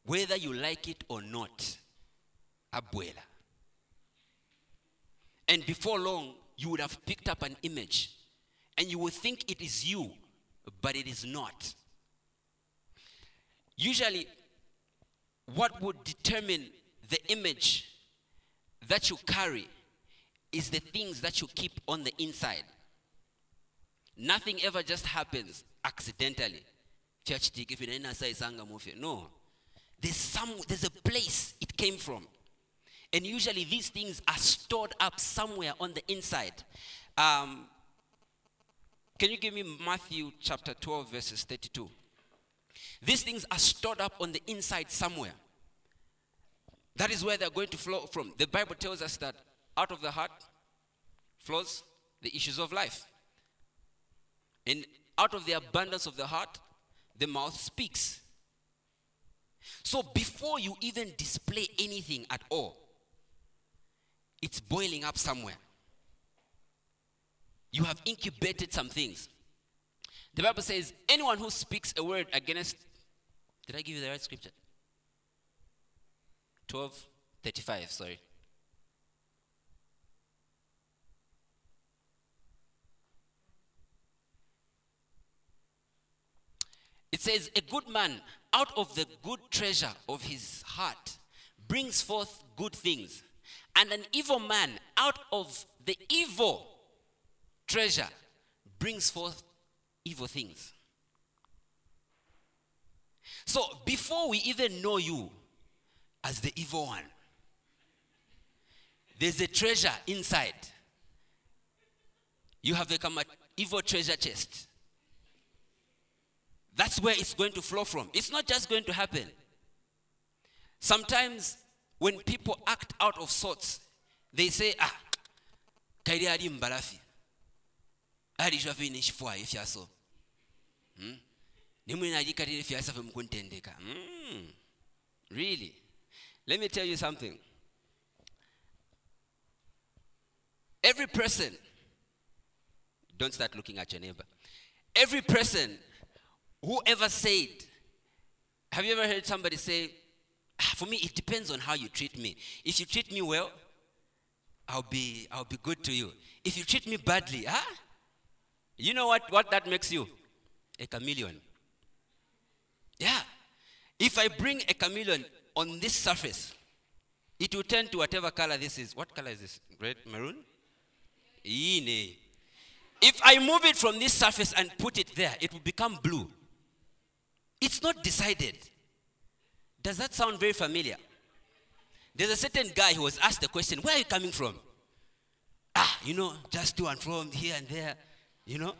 Whether you like it or not, abuela. And before long, you would have picked up an image and you would think it is you, but it is not. Usually, what would determine the image that you carry is the things that you keep on the inside. Nothing ever just happens accidentally. Church No. There's some there's a place it came from. And usually these things are stored up somewhere on the inside. Um, can you give me Matthew chapter 12, verses 32? These things are stored up on the inside somewhere. That is where they're going to flow from. The Bible tells us that out of the heart flows the issues of life. And out of the abundance of the heart, the mouth speaks. So before you even display anything at all, it's boiling up somewhere. You have incubated some things. The Bible says, anyone who speaks a word against. Did I give you the right scripture? 12 35, sorry. It says, A good man out of the good treasure of his heart brings forth good things, and an evil man out of the evil treasure brings forth evil things. So before we even know you as the evil one, there's a treasure inside. You have become an evil treasure chest. That's where it's going to flow from. It's not just going to happen. Sometimes when people act out of sorts, they say, ah, kairi ali mbalafi ali shwafe neshifwayo efyaso Hmm? nimwe nalikatire efyasafe mukuntendeka Mm. really let me tell you something every person don't start looking at your neighbor every person who ever said have you ever heard somebody say "Ah, for me it depends on how you treat me if you treat me well i'll be i'll be good to you if you treat me badly huh? You know what, what that makes you? A chameleon. Yeah. If i bring a chameleon on this surface it will turn to whatever color this is. What color is this? Red? Maroon? Ine. if i move it from this surface and put it there it will become blue. It's not decided. Does that sound very familiar? There's a certain guy who was asked the question where are you coming from? Ah you know just to and from here and there you know?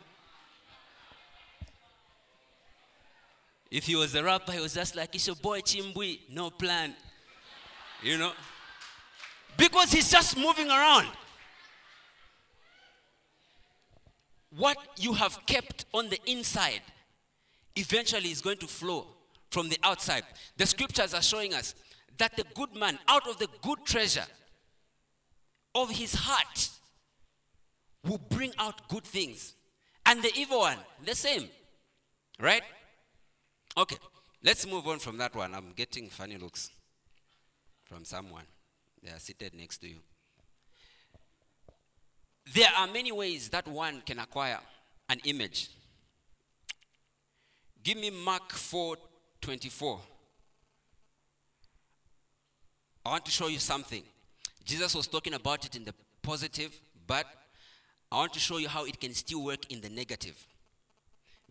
If he was a rapper he was just like it's your boy chimbui. No plan. You know? Because he's just moving around. What you have kept on the inside eventually is going to flow from the outside. The scriptures are showing us that the good man, out of the good treasure of his heart, will bring out good things. And the evil one, the same. Right? Okay, let's move on from that one. I'm getting funny looks from someone. They are seated next to you. There are many ways that one can acquire an image. Give me Mark 4 24. I want to show you something. Jesus was talking about it in the positive, but I want to show you how it can still work in the negative.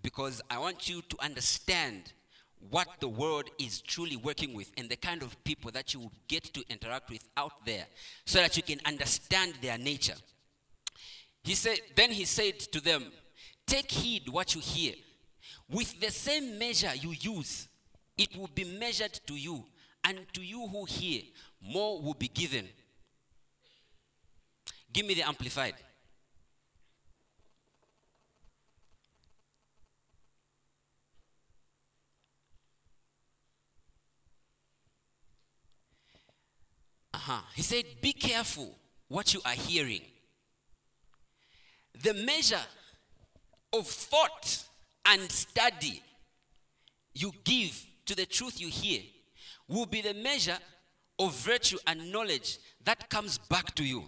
Because I want you to understand what the world is truly working with and the kind of people that you will get to interact with out there so that you can understand their nature. He said, then he said to them, Take heed what you hear. With the same measure you use, it will be measured to you, and to you who hear, more will be given. Give me the amplified. Uh-huh. He said, Be careful what you are hearing. The measure of thought and study you give to the truth you hear will be the measure of virtue and knowledge that comes back to you.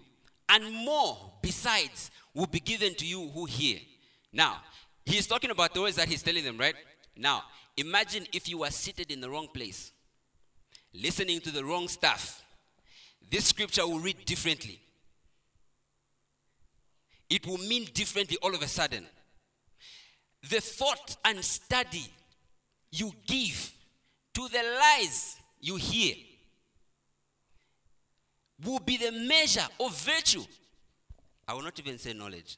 And more besides will be given to you who hear. Now, he's talking about the words that he's telling them, right? Now, imagine if you were seated in the wrong place, listening to the wrong stuff. This scripture will read differently. It will mean differently all of a sudden the thought and study you give to the lies you hear will be the measure of virtue. I will not even say knowledge.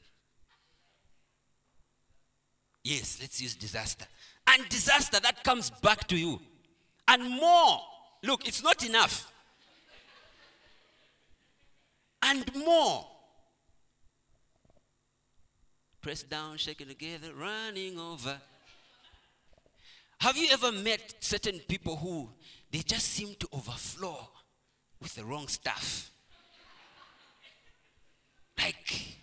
Yes, let's use disaster. And disaster that comes back to you. And more. Look, it's not enough. And more pressed down, shaken together, running over. Have you ever met certain people who they just seem to overflow with the wrong stuff? Like,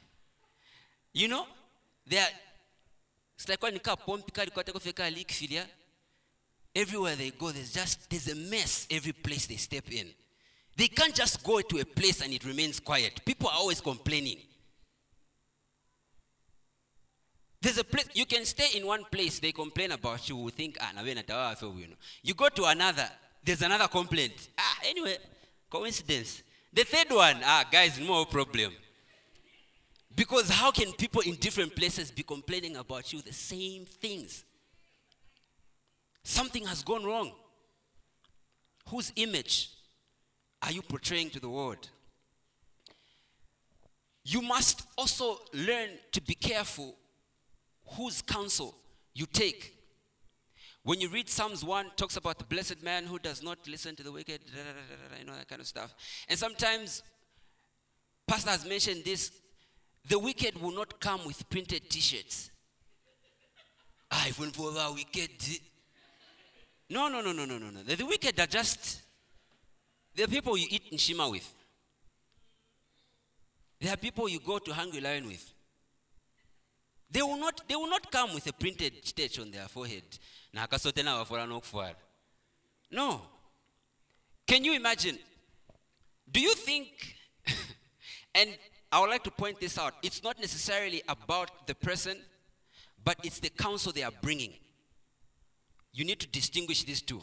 you know, leak filia. Everywhere they go, there's just there's a mess every place they step in. They can't just go to a place and it remains quiet. People are always complaining. There's a place you can stay in one place, they complain about you, we think, ah, natawa afe huyu no." You go to another, there's another complaint. Ah, anyway, coincidence. The third one, ah, guys, no problem. Because how can people in different places be complaining about you the same things? Something has gone wrong. Whose image are you portraying to the world? You must also learn to be careful whose counsel you take. When you read Psalms 1, talks about the blessed man who does not listen to the wicked, you know, that kind of stuff. And sometimes, Pastor has mentioned this, The wicked will not come with printed t shirts. I went for the wicked. No, no, no, no, no, no, no. The wicked are just the people you eat nshima with. There are people you go to Hungry Lion with. They will not, they will not come with a printed stitch on their forehead. No. Can you imagine? Do you think, and I would like to point this out, it's not necessarily about the person, but it's the counsel they are bringing. You need to distinguish these two.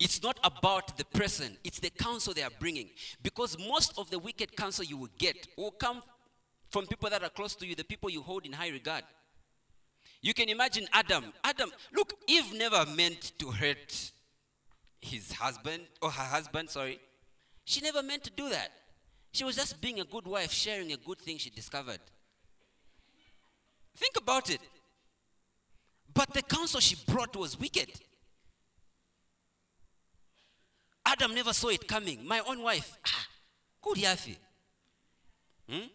It's not about the person, it's the counsel they are bringing. Because most of the wicked counsel you will get will come from people that are close to you, the people you hold in high regard. You can imagine Adam. Adam, look, Eve never meant to hurt his husband, or her husband, sorry. She never meant to do that. She was just being a good wife, sharing a good thing she discovered. Think about it. But the counsel she brought was wicked. Adam never saw it coming. My own wife. Ah, yafi. Hmm?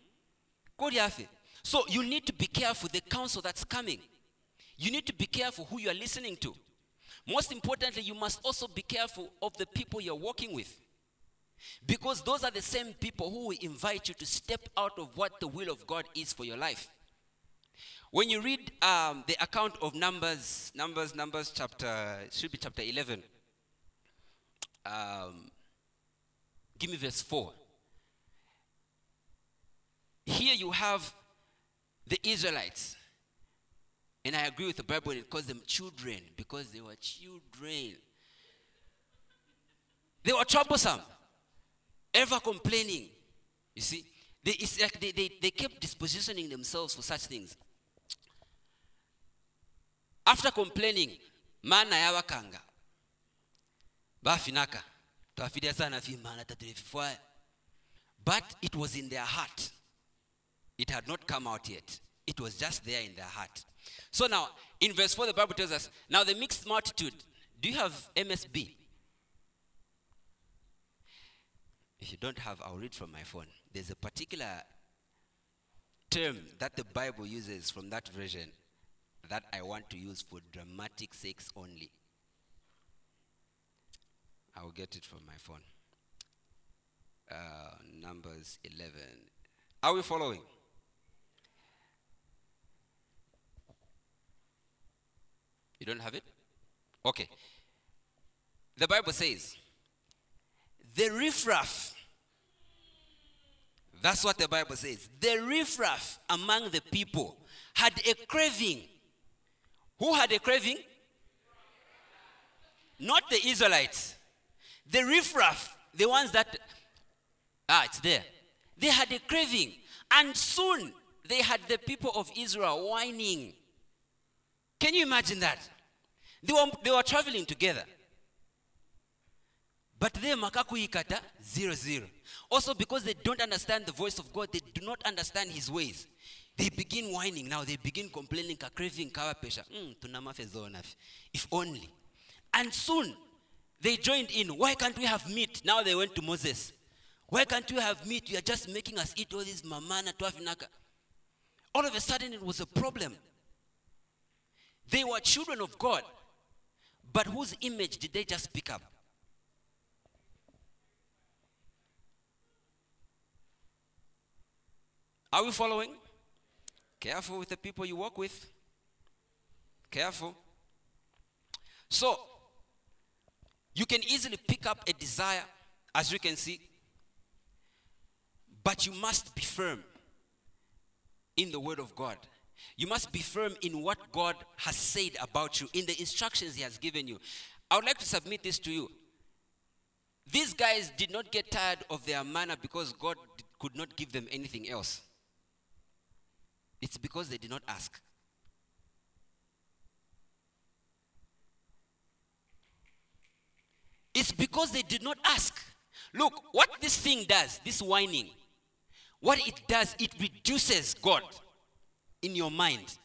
Yafi. So you need to be careful the counsel that's coming. You need to be careful who you are listening to. Most importantly, you must also be careful of the people you're working with. Because those are the same people who will invite you to step out of what the will of God is for your life. When you read um, the account of Numbers, Numbers, Numbers chapter, should be chapter 11. Um, give me verse 4. Here you have the Israelites. And I agree with the Bible when it calls them children because they were children. They were troublesome, ever complaining. You see, they, it's like they, they, they kept dispositioning themselves for such things. After complaining, mana yawakanga bafinaka. Twafiria sana fi mana taturefifwaya but it was in their heart. It had not come out yet. It was just there in their heart. So now in verse 4 the bible tells us now the mixed multitude do you have MSG if you don't have i'll read from my phone. There's a particular term that the bible uses from that version that i want to use for dramatic sakes only I'll get it from my phone. Uh, Numbers 11. Are we following? You don't have it? Okay. The Bible says, the riffraff, that's what the Bible says. The riffraff among the people had a craving. Who had a craving? Not the Israelites. The riffraff, the ones that, ah, it's there. They had a craving. And soon they had the people of Israel whining. Can you imagine that? They were, they were traveling together. But they makakuyikata zero zero. Also because they don't understand the voice of God, they do not understand his ways. They begin whining now, they begin complaining, craving, kawa pesha. Mm. If only. And soon they joined in. Why can't we have meat? Now they went to Moses. Why can't we have meat? You are just making us eat all this mamana, tuafinaka. All of a sudden, it was a problem. They were children of God, but whose image did they just pick up? Are we following? Careful with the people you work with. Careful. So, you can easily pick up a desire, as you can see, but you must be firm in the Word of God. You must be firm in what God has said about you, in the instructions He has given you. I would like to submit this to you. These guys did not get tired of their manna because God could not give them anything else. It's because they did not ask. It's because they did not ask. Look, what this thing does, this whining, what it does, it reduces God in your mind.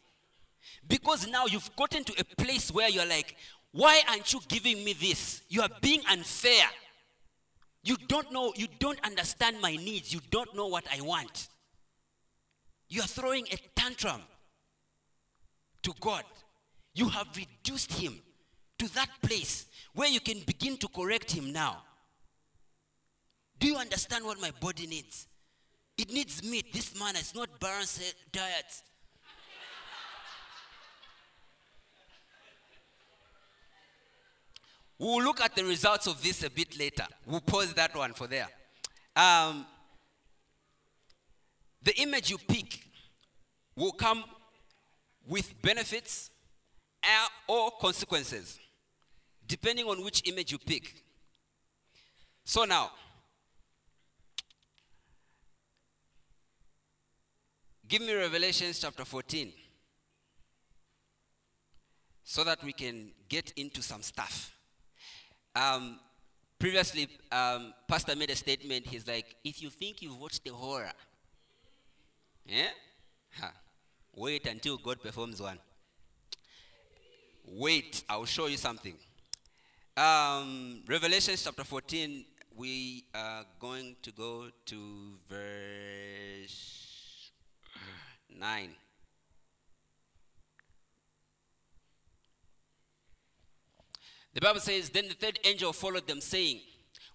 Because now you've gotten to a place where you're like, why aren't you giving me this? You are being unfair. You don't know, you don't understand my needs. You don't know what I want. You are throwing a tantrum to God. You have reduced him to that place where you can begin to correct him now. Do you understand what my body needs? It needs meat. This man has not balanced diet. We'll look at the results of this a bit later. We'll pause that one for there. Um, the image you pick will come with benefits uh, or consequences, depending on which image you pick. So now, give me Revelations chapter 14 so that we can get into some stuff. Um, previously, um, Pastor made a statement. He's like, if you think you've watched the horror, yeah? Ha. Wait until God performs one. Wait, I'll show you something. Um, Revelation chapter 14, we are going to go to verse 9. The Bible says, Then the third angel followed them, saying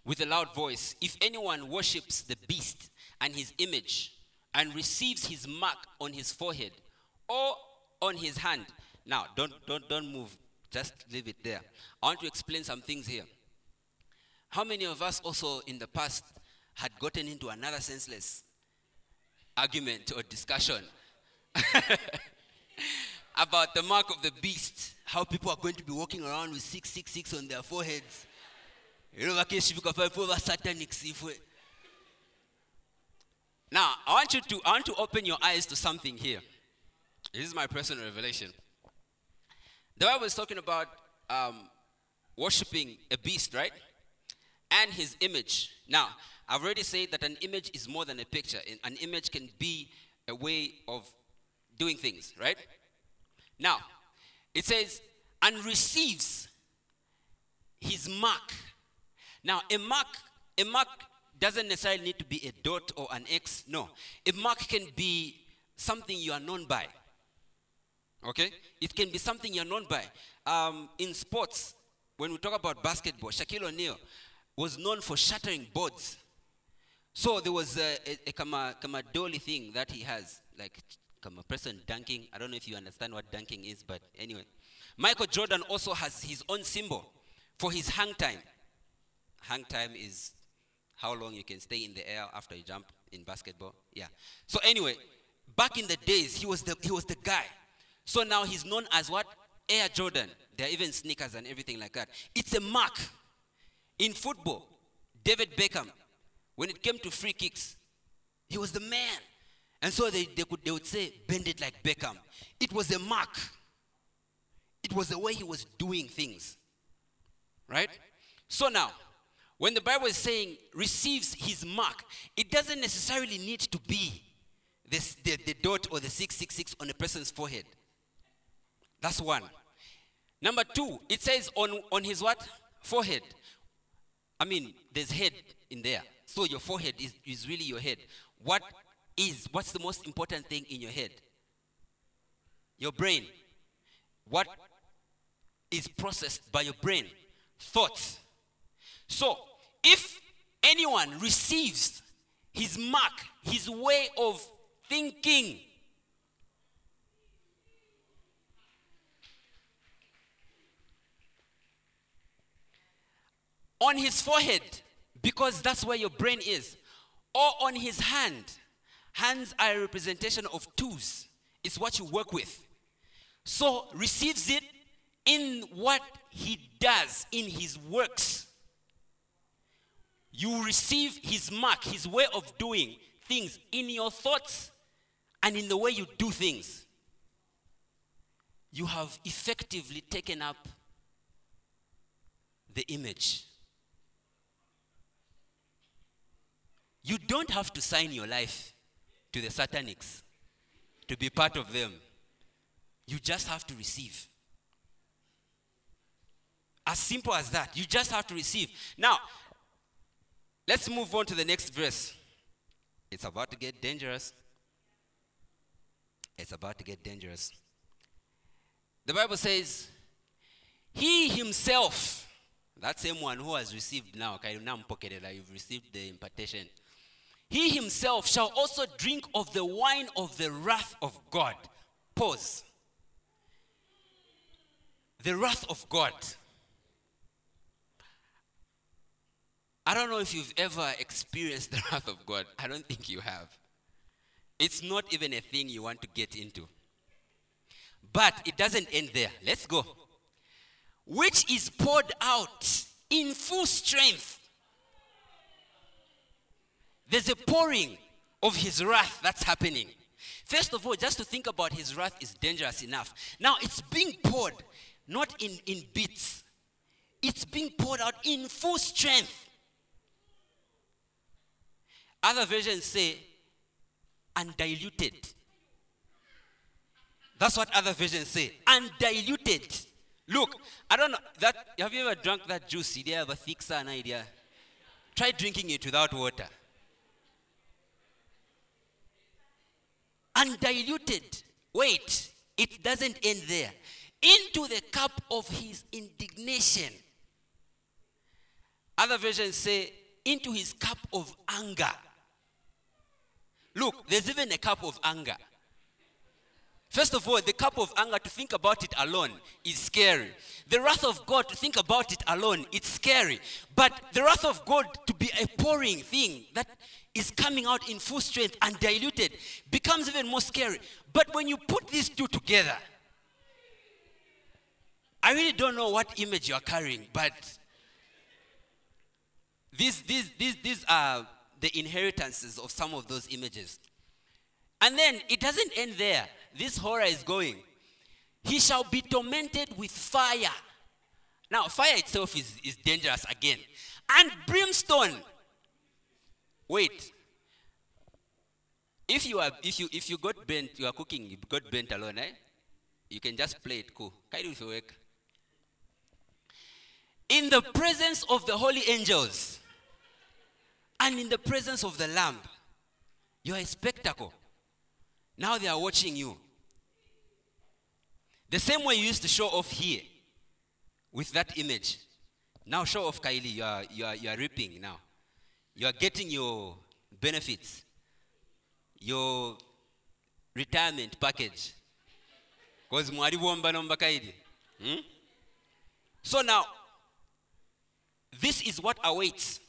with a loud voice, If anyone worships the beast and his image, and receives his mark on his forehead or on his hand. Now, don't, don't, don't move. Just leave it there. I want to explain some things here. How many of us also in the past had gotten into another senseless argument or discussion about the mark of the beast? How people are going to be walking around with 666 on their foreheads. Now, I want you to I want to open your eyes to something here. This is my personal revelation. The Bible is talking about um, worshiping a beast, right? And his image. Now, I've already said that an image is more than a picture. An image can be a way of doing things, right? Now, it says, and receives his mark. Now, a mark, a mark doesn't necessarily need to be a dot or an X. No. A mark can be something you are known by. Okay? It can be something you're known by. Um, in sports, when we talk about basketball, Shaquille O'Neal was known for shattering boards. So there was a, a, a kama, dolly thing that he has, like kama person dunking. I don't know if you understand what dunking is, but anyway. Michael Jordan also has his own symbol for his hang time. Hang time is how long you can stay in the air after you jump in basketball. Yeah. So anyway, back in the days, he was the he was the guy. So now he's known as what? Air Jordan. There are even sneakers and everything like that. It's a mark. In football, David Beckham, when it came to free kicks, he was the man. And so they, they, could, they would say, bend it like Beckham. It was a mark. It was the way he was doing things. Right? So now, when the Bible is saying receives his mark, it doesn't necessarily need to be this, the, the dot or the 666 on a person's forehead. That's one. Number two, it says on, on his what? Forehead. I mean, there's head in there. So your forehead is, is really your head. What is, what's the most important thing in your head? Your brain. What is processed by your brain? Thoughts. So, if anyone receives his mark, his way of thinking, on his forehead, because that's where your brain is, or on his hand. Hands are a representation of tools, it's what you work with. So, receives it in what he does, in his works you receive his mark, his way of doing things in your thoughts and in the way you do things. You have effectively taken up the image. You don't have to sign your life to the satanics to be part of them. You just have to receive. As simple as that. You just have to receive. Now, Let's move on to the next verse. It's about to get dangerous. It's about to get dangerous. The Bible says, He himself, that same one who has received now, you've received the impartation. He himself shall also drink of the wine of the wrath of God. Pause. The wrath of God. I don't know if you've ever experienced the wrath of God. I don't think you have. It's not even a thing you want to get into. But it doesn't end there. Let's go. Which is poured out in full strength. There's a pouring of his wrath that's happening. First of all, just to think about his wrath is dangerous enough. Now it's being poured, not in, in bits, it's being poured out in full strength. Other versions say undiluted. That's what other versions say. Undiluted. Look, I don't know that have you ever drunk that juice? Do you have a thick sun idea? Try drinking it without water. Undiluted. Wait, it doesn't end there. Into the cup of his indignation. Other versions say into his cup of anger. Look, there's even a cup of anger. First of all, the cup of anger, to think about it alone, is scary. The wrath of God, to think about it alone, it's scary. But the wrath of God to be a pouring thing that is coming out in full strength and diluted becomes even more scary. But when you put these two together, I really don't know what image you are carrying, but these, these, these, these are the inheritances of some of those images. And then it doesn't end there. This horror is going. He shall be tormented with fire. Now, fire itself is, is dangerous again. And brimstone. Wait. If you are if you if you got burnt, you are cooking, you got burnt alone, eh? You can just play it cool. Kind of work. In the presence of the holy angels and in the presence of the lamb, you are a spectacle. Now they are watching you. The same way you used to show off here with that image. Now show off Kylie, you are, you are, you are reaping now. You are getting your benefits, your retirement package. Because mwali bomba nomba Kylie. Hmm? So now, this is what awaits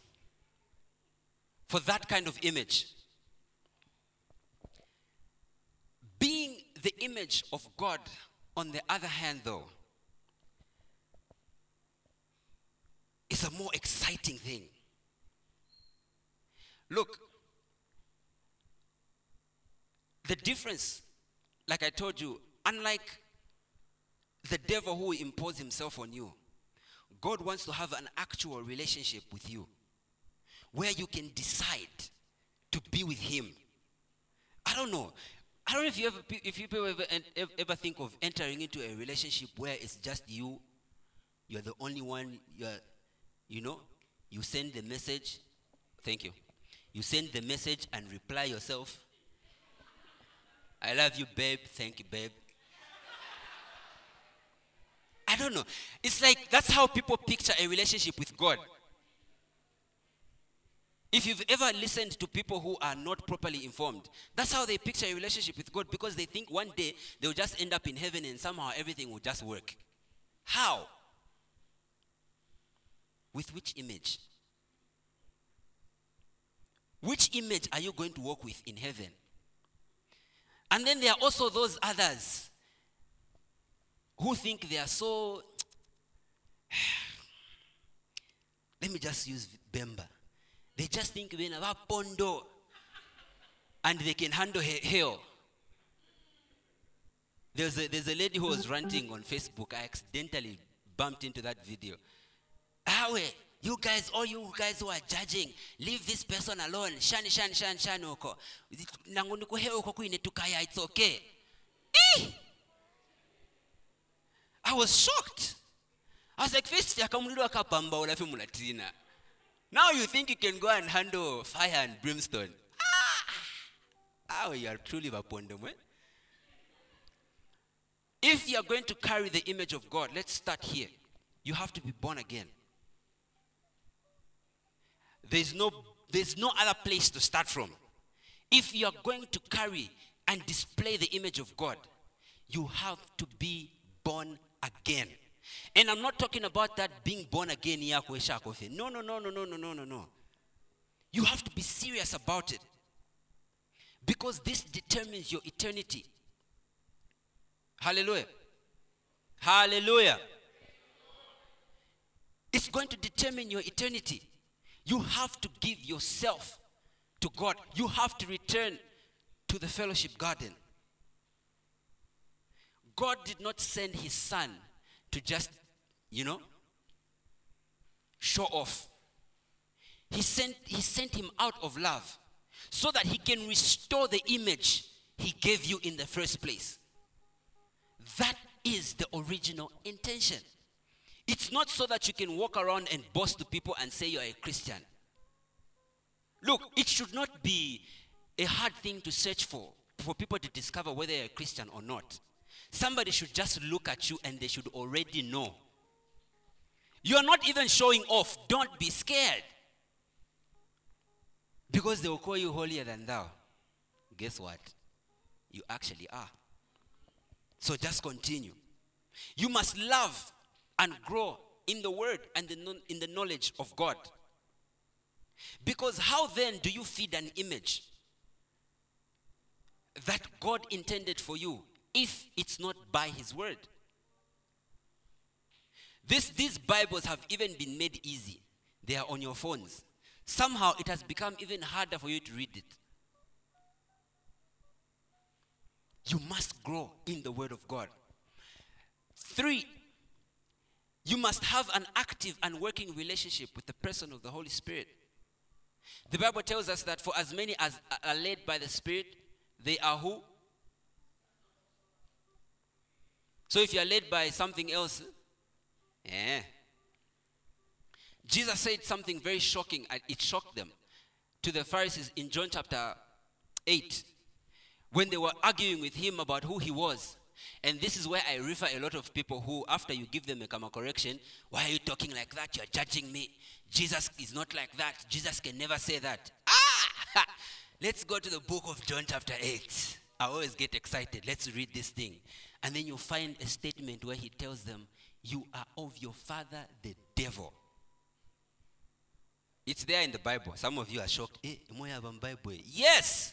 for that kind of image. Being the image of God, on the other hand, though, is a more exciting thing. Look, the difference, like I told you, unlike the devil who will impose himself on you, God wants to have an actual relationship with you where you can decide to be with him. I don't know. I don't know if you ever, if you ever, ever think of entering into a relationship where it's just you, you're the only one, you're, you know, you send the message. Thank you. You send the message and reply yourself. I love you, babe. Thank you, babe. I don't know. It's like that's how people picture a relationship with God. If you've ever listened to people who are not properly informed, that's how they picture a relationship with God because they think one day they'll just end up in heaven and somehow everything will just work. How? With which image? Which image are you going to walk with in heaven? And then there are also those others who think they are so. Let me just use Bemba. They just think when about pondo and they can handle hell. There's a, there's a lady who was ranting on Facebook. I accidentally bumped into that video. Awe, you guys, all you guys who are judging, leave this person alone. Shani, shani, shani, shani oko. Nangu niku heo oko kuine tukaya, it's okay. Eh! I was shocked. I was like, first, yakamulilo akapamba ulafi mulatina. Now you think you can go and handle fire and brimstone. Ah, oh, you are truly vapondom, eh? If you are going to carry the image of God, let's start here. You have to be born again. There's no, there's no other place to start from. If you are going to carry and display the image of God, you have to be born again. And I'm not talking about that being born again. yako. No, no, no, no, no, no, no, no, no. You have to be serious about it. Because this determines your eternity. Hallelujah. Hallelujah. It's going to determine your eternity. You have to give yourself to God. You have to return to the fellowship garden. God did not send his son to just, you know, show off. He sent, he sent him out of love so that he can restore the image he gave you in the first place. That is the original intention. It's not so that you can walk around and boast to people and say you're a Christian. Look, it should not be a hard thing to search for, for people to discover whether you're a Christian or not. Somebody should just look at you and they should already know. You're not even showing off. Don't be scared. Because they will call you holier than thou. Guess what? You actually are. So just continue. You must love and grow in the word and in the knowledge of God. Because how then do you feed an image that God intended for you if it's not by His word? This, these Bibles have even been made easy. They are on your phones. Somehow it has become even harder for you to read it. You must grow in the Word of God. Three, you must have an active and working relationship with the person of the Holy Spirit. The Bible tells us that for as many as are led by the Spirit, they are who? So if you are led by something else, yeah. Jesus said something very shocking, and it shocked them to the Pharisees in John chapter 8 when they were arguing with him about who he was. And this is where I refer a lot of people who, after you give them a karma correction, why are you talking like that? You're judging me. Jesus is not like that. Jesus can never say that. Ah! Let's go to the book of John, chapter 8. I always get excited. Let's read this thing. And then you find a statement where he tells them, You are of your father, the devil. It's there in the Bible. Some of you are shocked. Eh. Yes.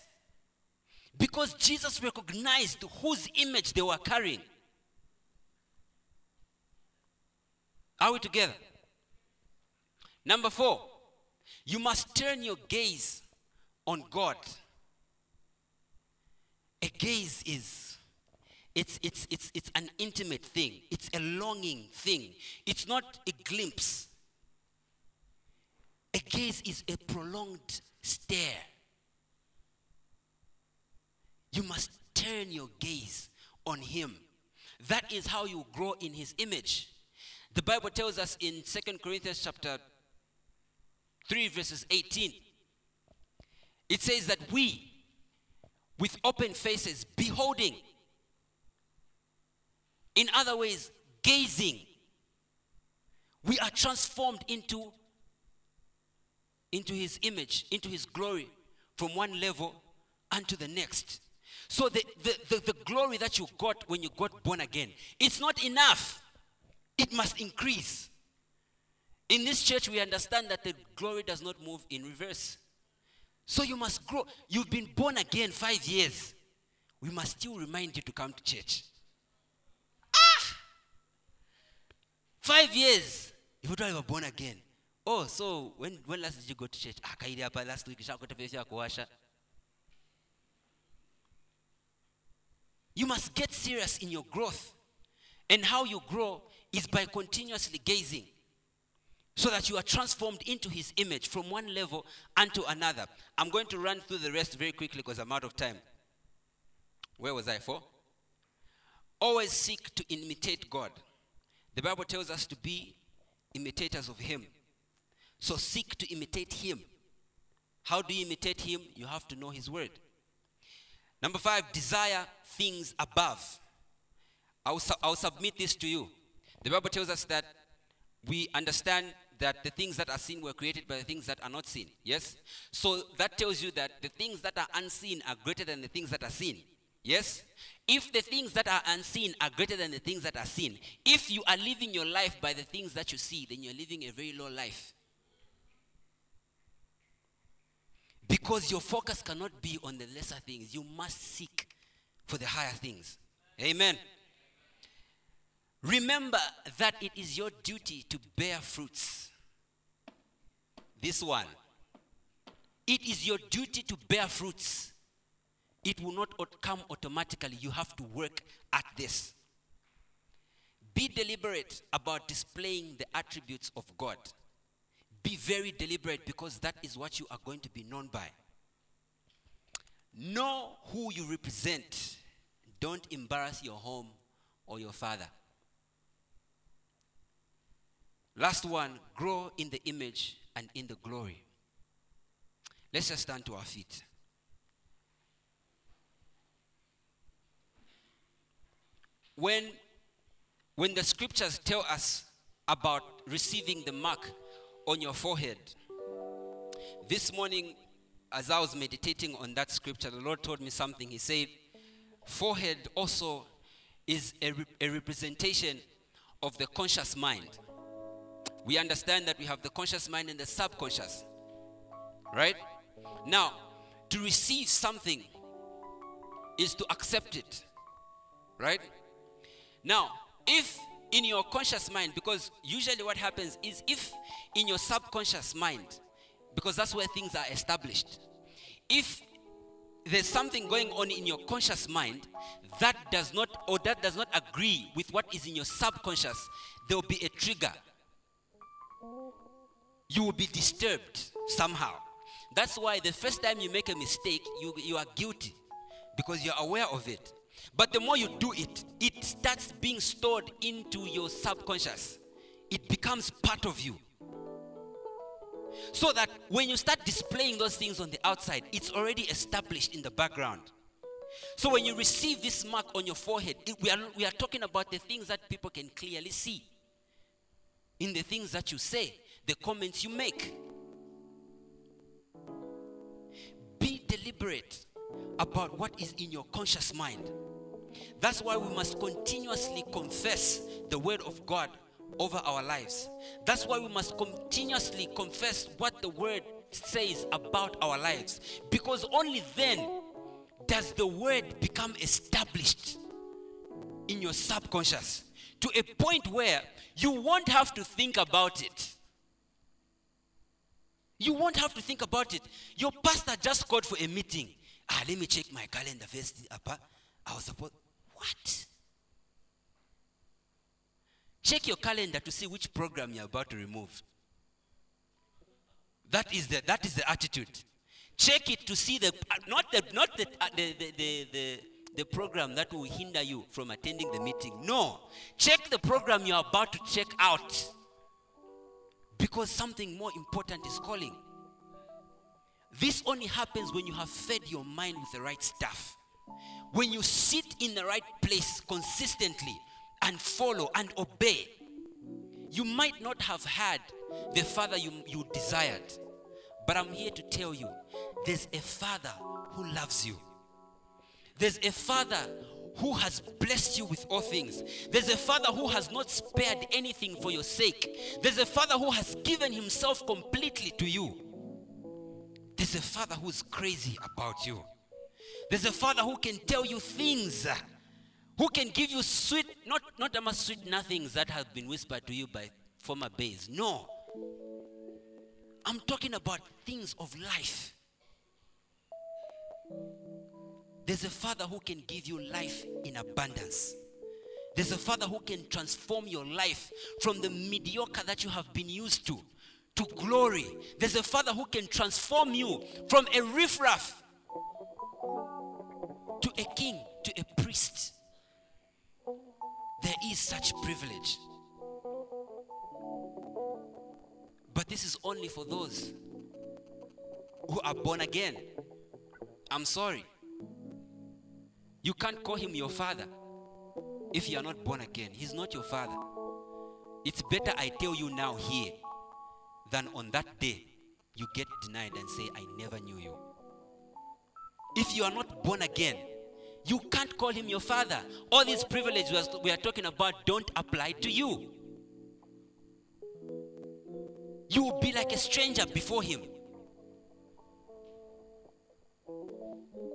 Because Jesus recognized whose image they were carrying. Are we together? Number four, you must turn your gaze on God. A gaze is it's it's it's it's an intimate thing. It's a longing thing. It's not a glimpse. A gaze is a prolonged stare. You must turn your gaze on him. That is how you grow in his image. The Bible tells us in Second Corinthians chapter 3 verses 18 it says that we with open faces beholding in other ways gazing we are transformed into into his image into his glory from one level unto the next so the, the, the, the glory that you got when you got born again it's not enough it must increase in this church, we understand that the glory does not move in reverse. So you must grow. You've been born again five years. We must still remind you to come to church. Ah! Five years. If you thought you were born again. Oh, so when, when last did you go to church? Ah, last week. You must get serious in your growth. And how you grow is by continuously gazing so that you are transformed into his image from one level unto another. I'm going to run through the rest very quickly because I'm out of time. Where was I for? Always seek to imitate God. The Bible tells us to be imitators of him. So seek to imitate him. How do you imitate him? You have to know his word. Number five, desire things above. I'll, su- I'll submit this to you. The Bible tells us that we understand that the things that are seen were created by the things that are not seen. Yes? So that tells you that the things that are unseen are greater than the things that are seen. Yes? If the things that are unseen are greater than the things that are seen, if you are living your life by the things that you see, then you're living a very low life. Because your focus cannot be on the lesser things. You must seek for the higher things. Amen. Remember that it is your duty to bear fruits. This one. It is your duty to bear fruits. It will not come automatically. You have to work at this. Be deliberate about displaying the attributes of God. Be very deliberate because that is what you are going to be known by. Know who you represent. Don't embarrass your home or your father. Last one grow in the image and in the glory. Let's just stand to our feet. When, when the scriptures tell us about receiving the mark on your forehead, this morning, as I was meditating on that scripture, the Lord told me something. He said, Forehead also is a, re- a representation of the conscious mind. We understand that we have the conscious mind and the subconscious. Right? Now, to receive something is to accept it. Right? Now, if in your conscious mind, because usually what happens is if in your subconscious mind, because that's where things are established, if there's something going on in your conscious mind that does not or that does not agree with what is in your subconscious, there will be a trigger. You will be disturbed somehow. That's why the first time you make a mistake, you, you are guilty because you're aware of it. But the more you do it, it starts being stored into your subconscious. It becomes part of you. So that when you start displaying those things on the outside, it's already established in the background. So when you receive this mark on your forehead, it- we, are, we are talking about the things that people can clearly see. In the things that you say, the comments you make. Be deliberate about what is in your conscious mind. That's why we must continuously confess the word of God over our lives. That's why we must continuously confess what the word says about our lives. Because only then does the word become established in your subconscious to a point where you won't have to think about it. You won't have to think about it. Your pastor just called for a meeting. Ah, let me check my calendar first. I was supposed. What? Check your calendar to see which program you're about to remove. That is the that is the attitude. Check it to see the uh, not the not uh, the, the, the, the the program that will hinder you from attending the meeting. No. Check the program you're about to check out. Because something more important is calling. This only happens when you have fed your mind with the right stuff. When you sit in the right place consistently and follow and obey, you might not have had the father you, you desired. But I'm here to tell you there's a father who loves you. There's a father who has blessed you with all things. There's a father who has not spared anything for your sake. There's a father who has given himself completely to you. There's a father who's crazy about you. There's a father who can tell you things, who can give you sweet, not, not much sweet nothings that have been whispered to you by former babes. No. I'm talking about things of life. There's a father who can give you life in abundance. There's a father who can transform your life from the mediocre that you have been used to to glory. There's a father who can transform you from a riffraff to a king, to a priest. There is such privilege. But this is only for those who are born again. I'm sorry. You can't call him your father if you are not born again, He's not your father. It's better I tell you now here than on that day you get denied and say, I never knew you. If you are not born again, you can't call him your father. All these privileges we are talking about don't apply to you. You will be like a stranger before him.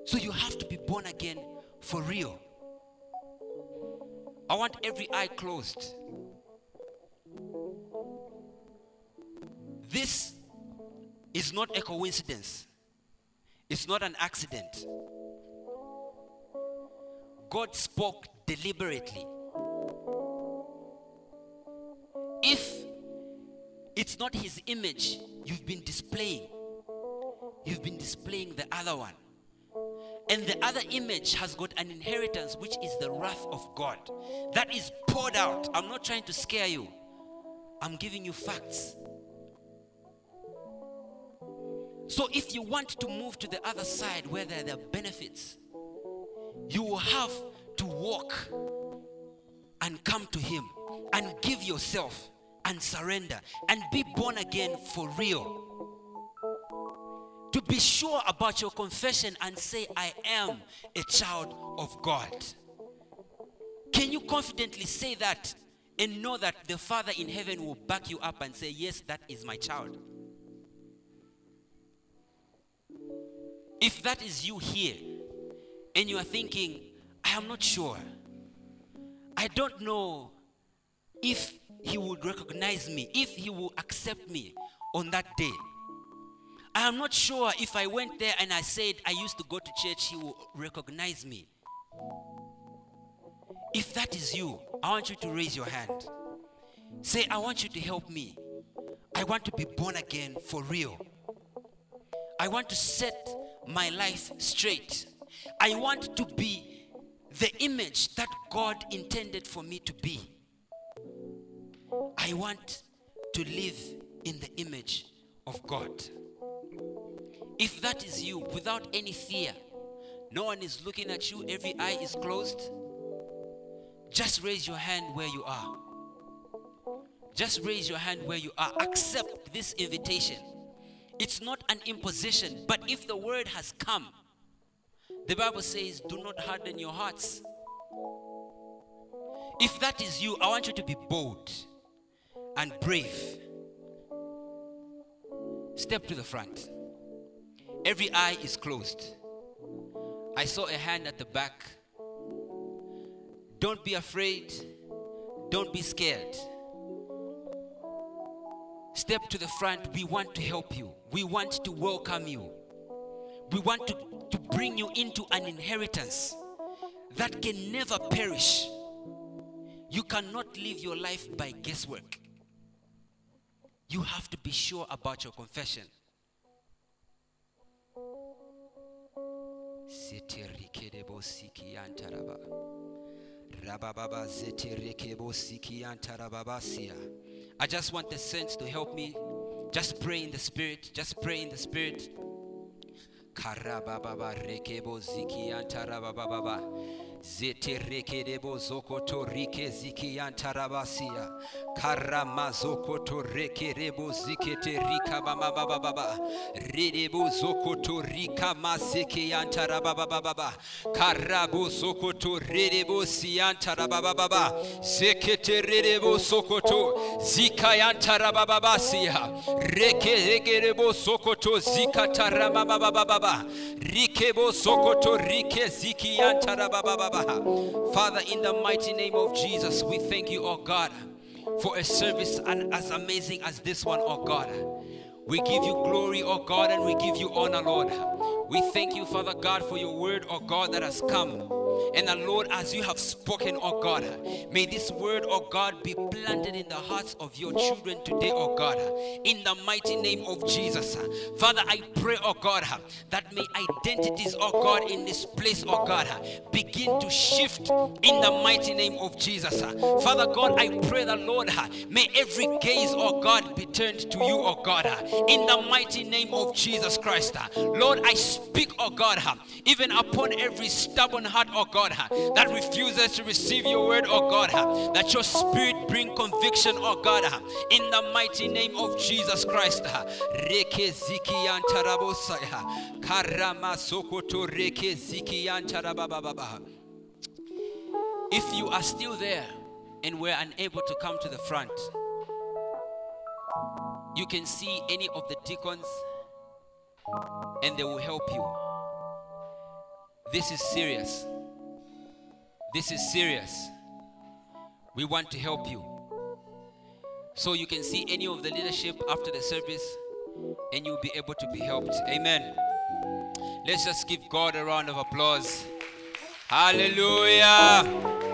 So you have to be born again for real. I want every eye closed. This is not a coincidence, it's not an accident. God spoke deliberately. If it's not his image you've been displaying, you've been displaying the other one. And the other image has got an inheritance, which is the wrath of God. That is poured out. I'm not trying to scare you, I'm giving you facts. So, if you want to move to the other side where there are benefits, you will have to walk and come to Him and give yourself and surrender and be born again for real. To be sure about your confession and say, I am a child of God. Can you confidently say that and know that the Father in heaven will back you up and say, Yes, that is my child? If that is you here and you are thinking, I am not sure, I don't know if he would recognize me, if he will accept me on that day. I am not sure if I went there and I said I used to go to church, he will recognize me. If that is you, I want you to raise your hand. Say, I want you to help me. I want to be born again for real. I want to set my life straight. I want to be the image that God intended for me to be. I want to live in the image of God. If that is you, without any fear, no one is looking at you, every eye is closed, just raise your hand where you are. Just raise your hand where you are. Accept this invitation. It's not an imposition, but if the word has come, the Bible says, do not harden your hearts. If that is you, I want you to be bold and brave. Step to the front. Every eye is closed. I saw a hand at the back. Don't be afraid. Don't be scared. Step to the front. We want to help you. We want to welcome you. We want to, to bring you into an inheritance that can never perish. You cannot live your life by guesswork. You have to be sure about your confession. I just want the saints to help me. Just pray in the spirit. Just pray in the spirit. Karababa rekebo ziki antarababa. Zete rekedebo zokoto rike zokoto zokoto zika antarababa sia. Reke rekerebo sokoto zika tarama baba baba. Rikebo sokoto rike ziki antarababa baba. Father, in the mighty name of Jesus, we thank you, oh God, for a service and as amazing as this one, oh God. We give you glory, oh God, and we give you honor, Lord. We thank you, Father God, for your word, oh God, that has come. And the Lord, as you have spoken, oh God, may this word, oh God, be planted in the hearts of your children today, oh God, in the mighty name of Jesus. Father, I pray, oh God, that may identities, oh God, in this place, oh God, begin to shift in the mighty name of Jesus. Father God, I pray that, Lord, may every gaze, oh God, be turned to you, oh God, in the mighty name of Jesus Christ. Lord, I speak, oh God, even upon every stubborn heart, oh God, that refuses to receive your word, oh God, that your spirit bring conviction, oh God, in the mighty name of Jesus Christ. Reke ziki karama sokoto reke ziki. If you are still there and were unable to come to the front, you can see any of the deacons and they will help you. This is serious. This is serious. We want to help you. So you can see any of the leadership after the service and you'll be able to be helped. Amen. Let's just give God a round of applause. Hallelujah.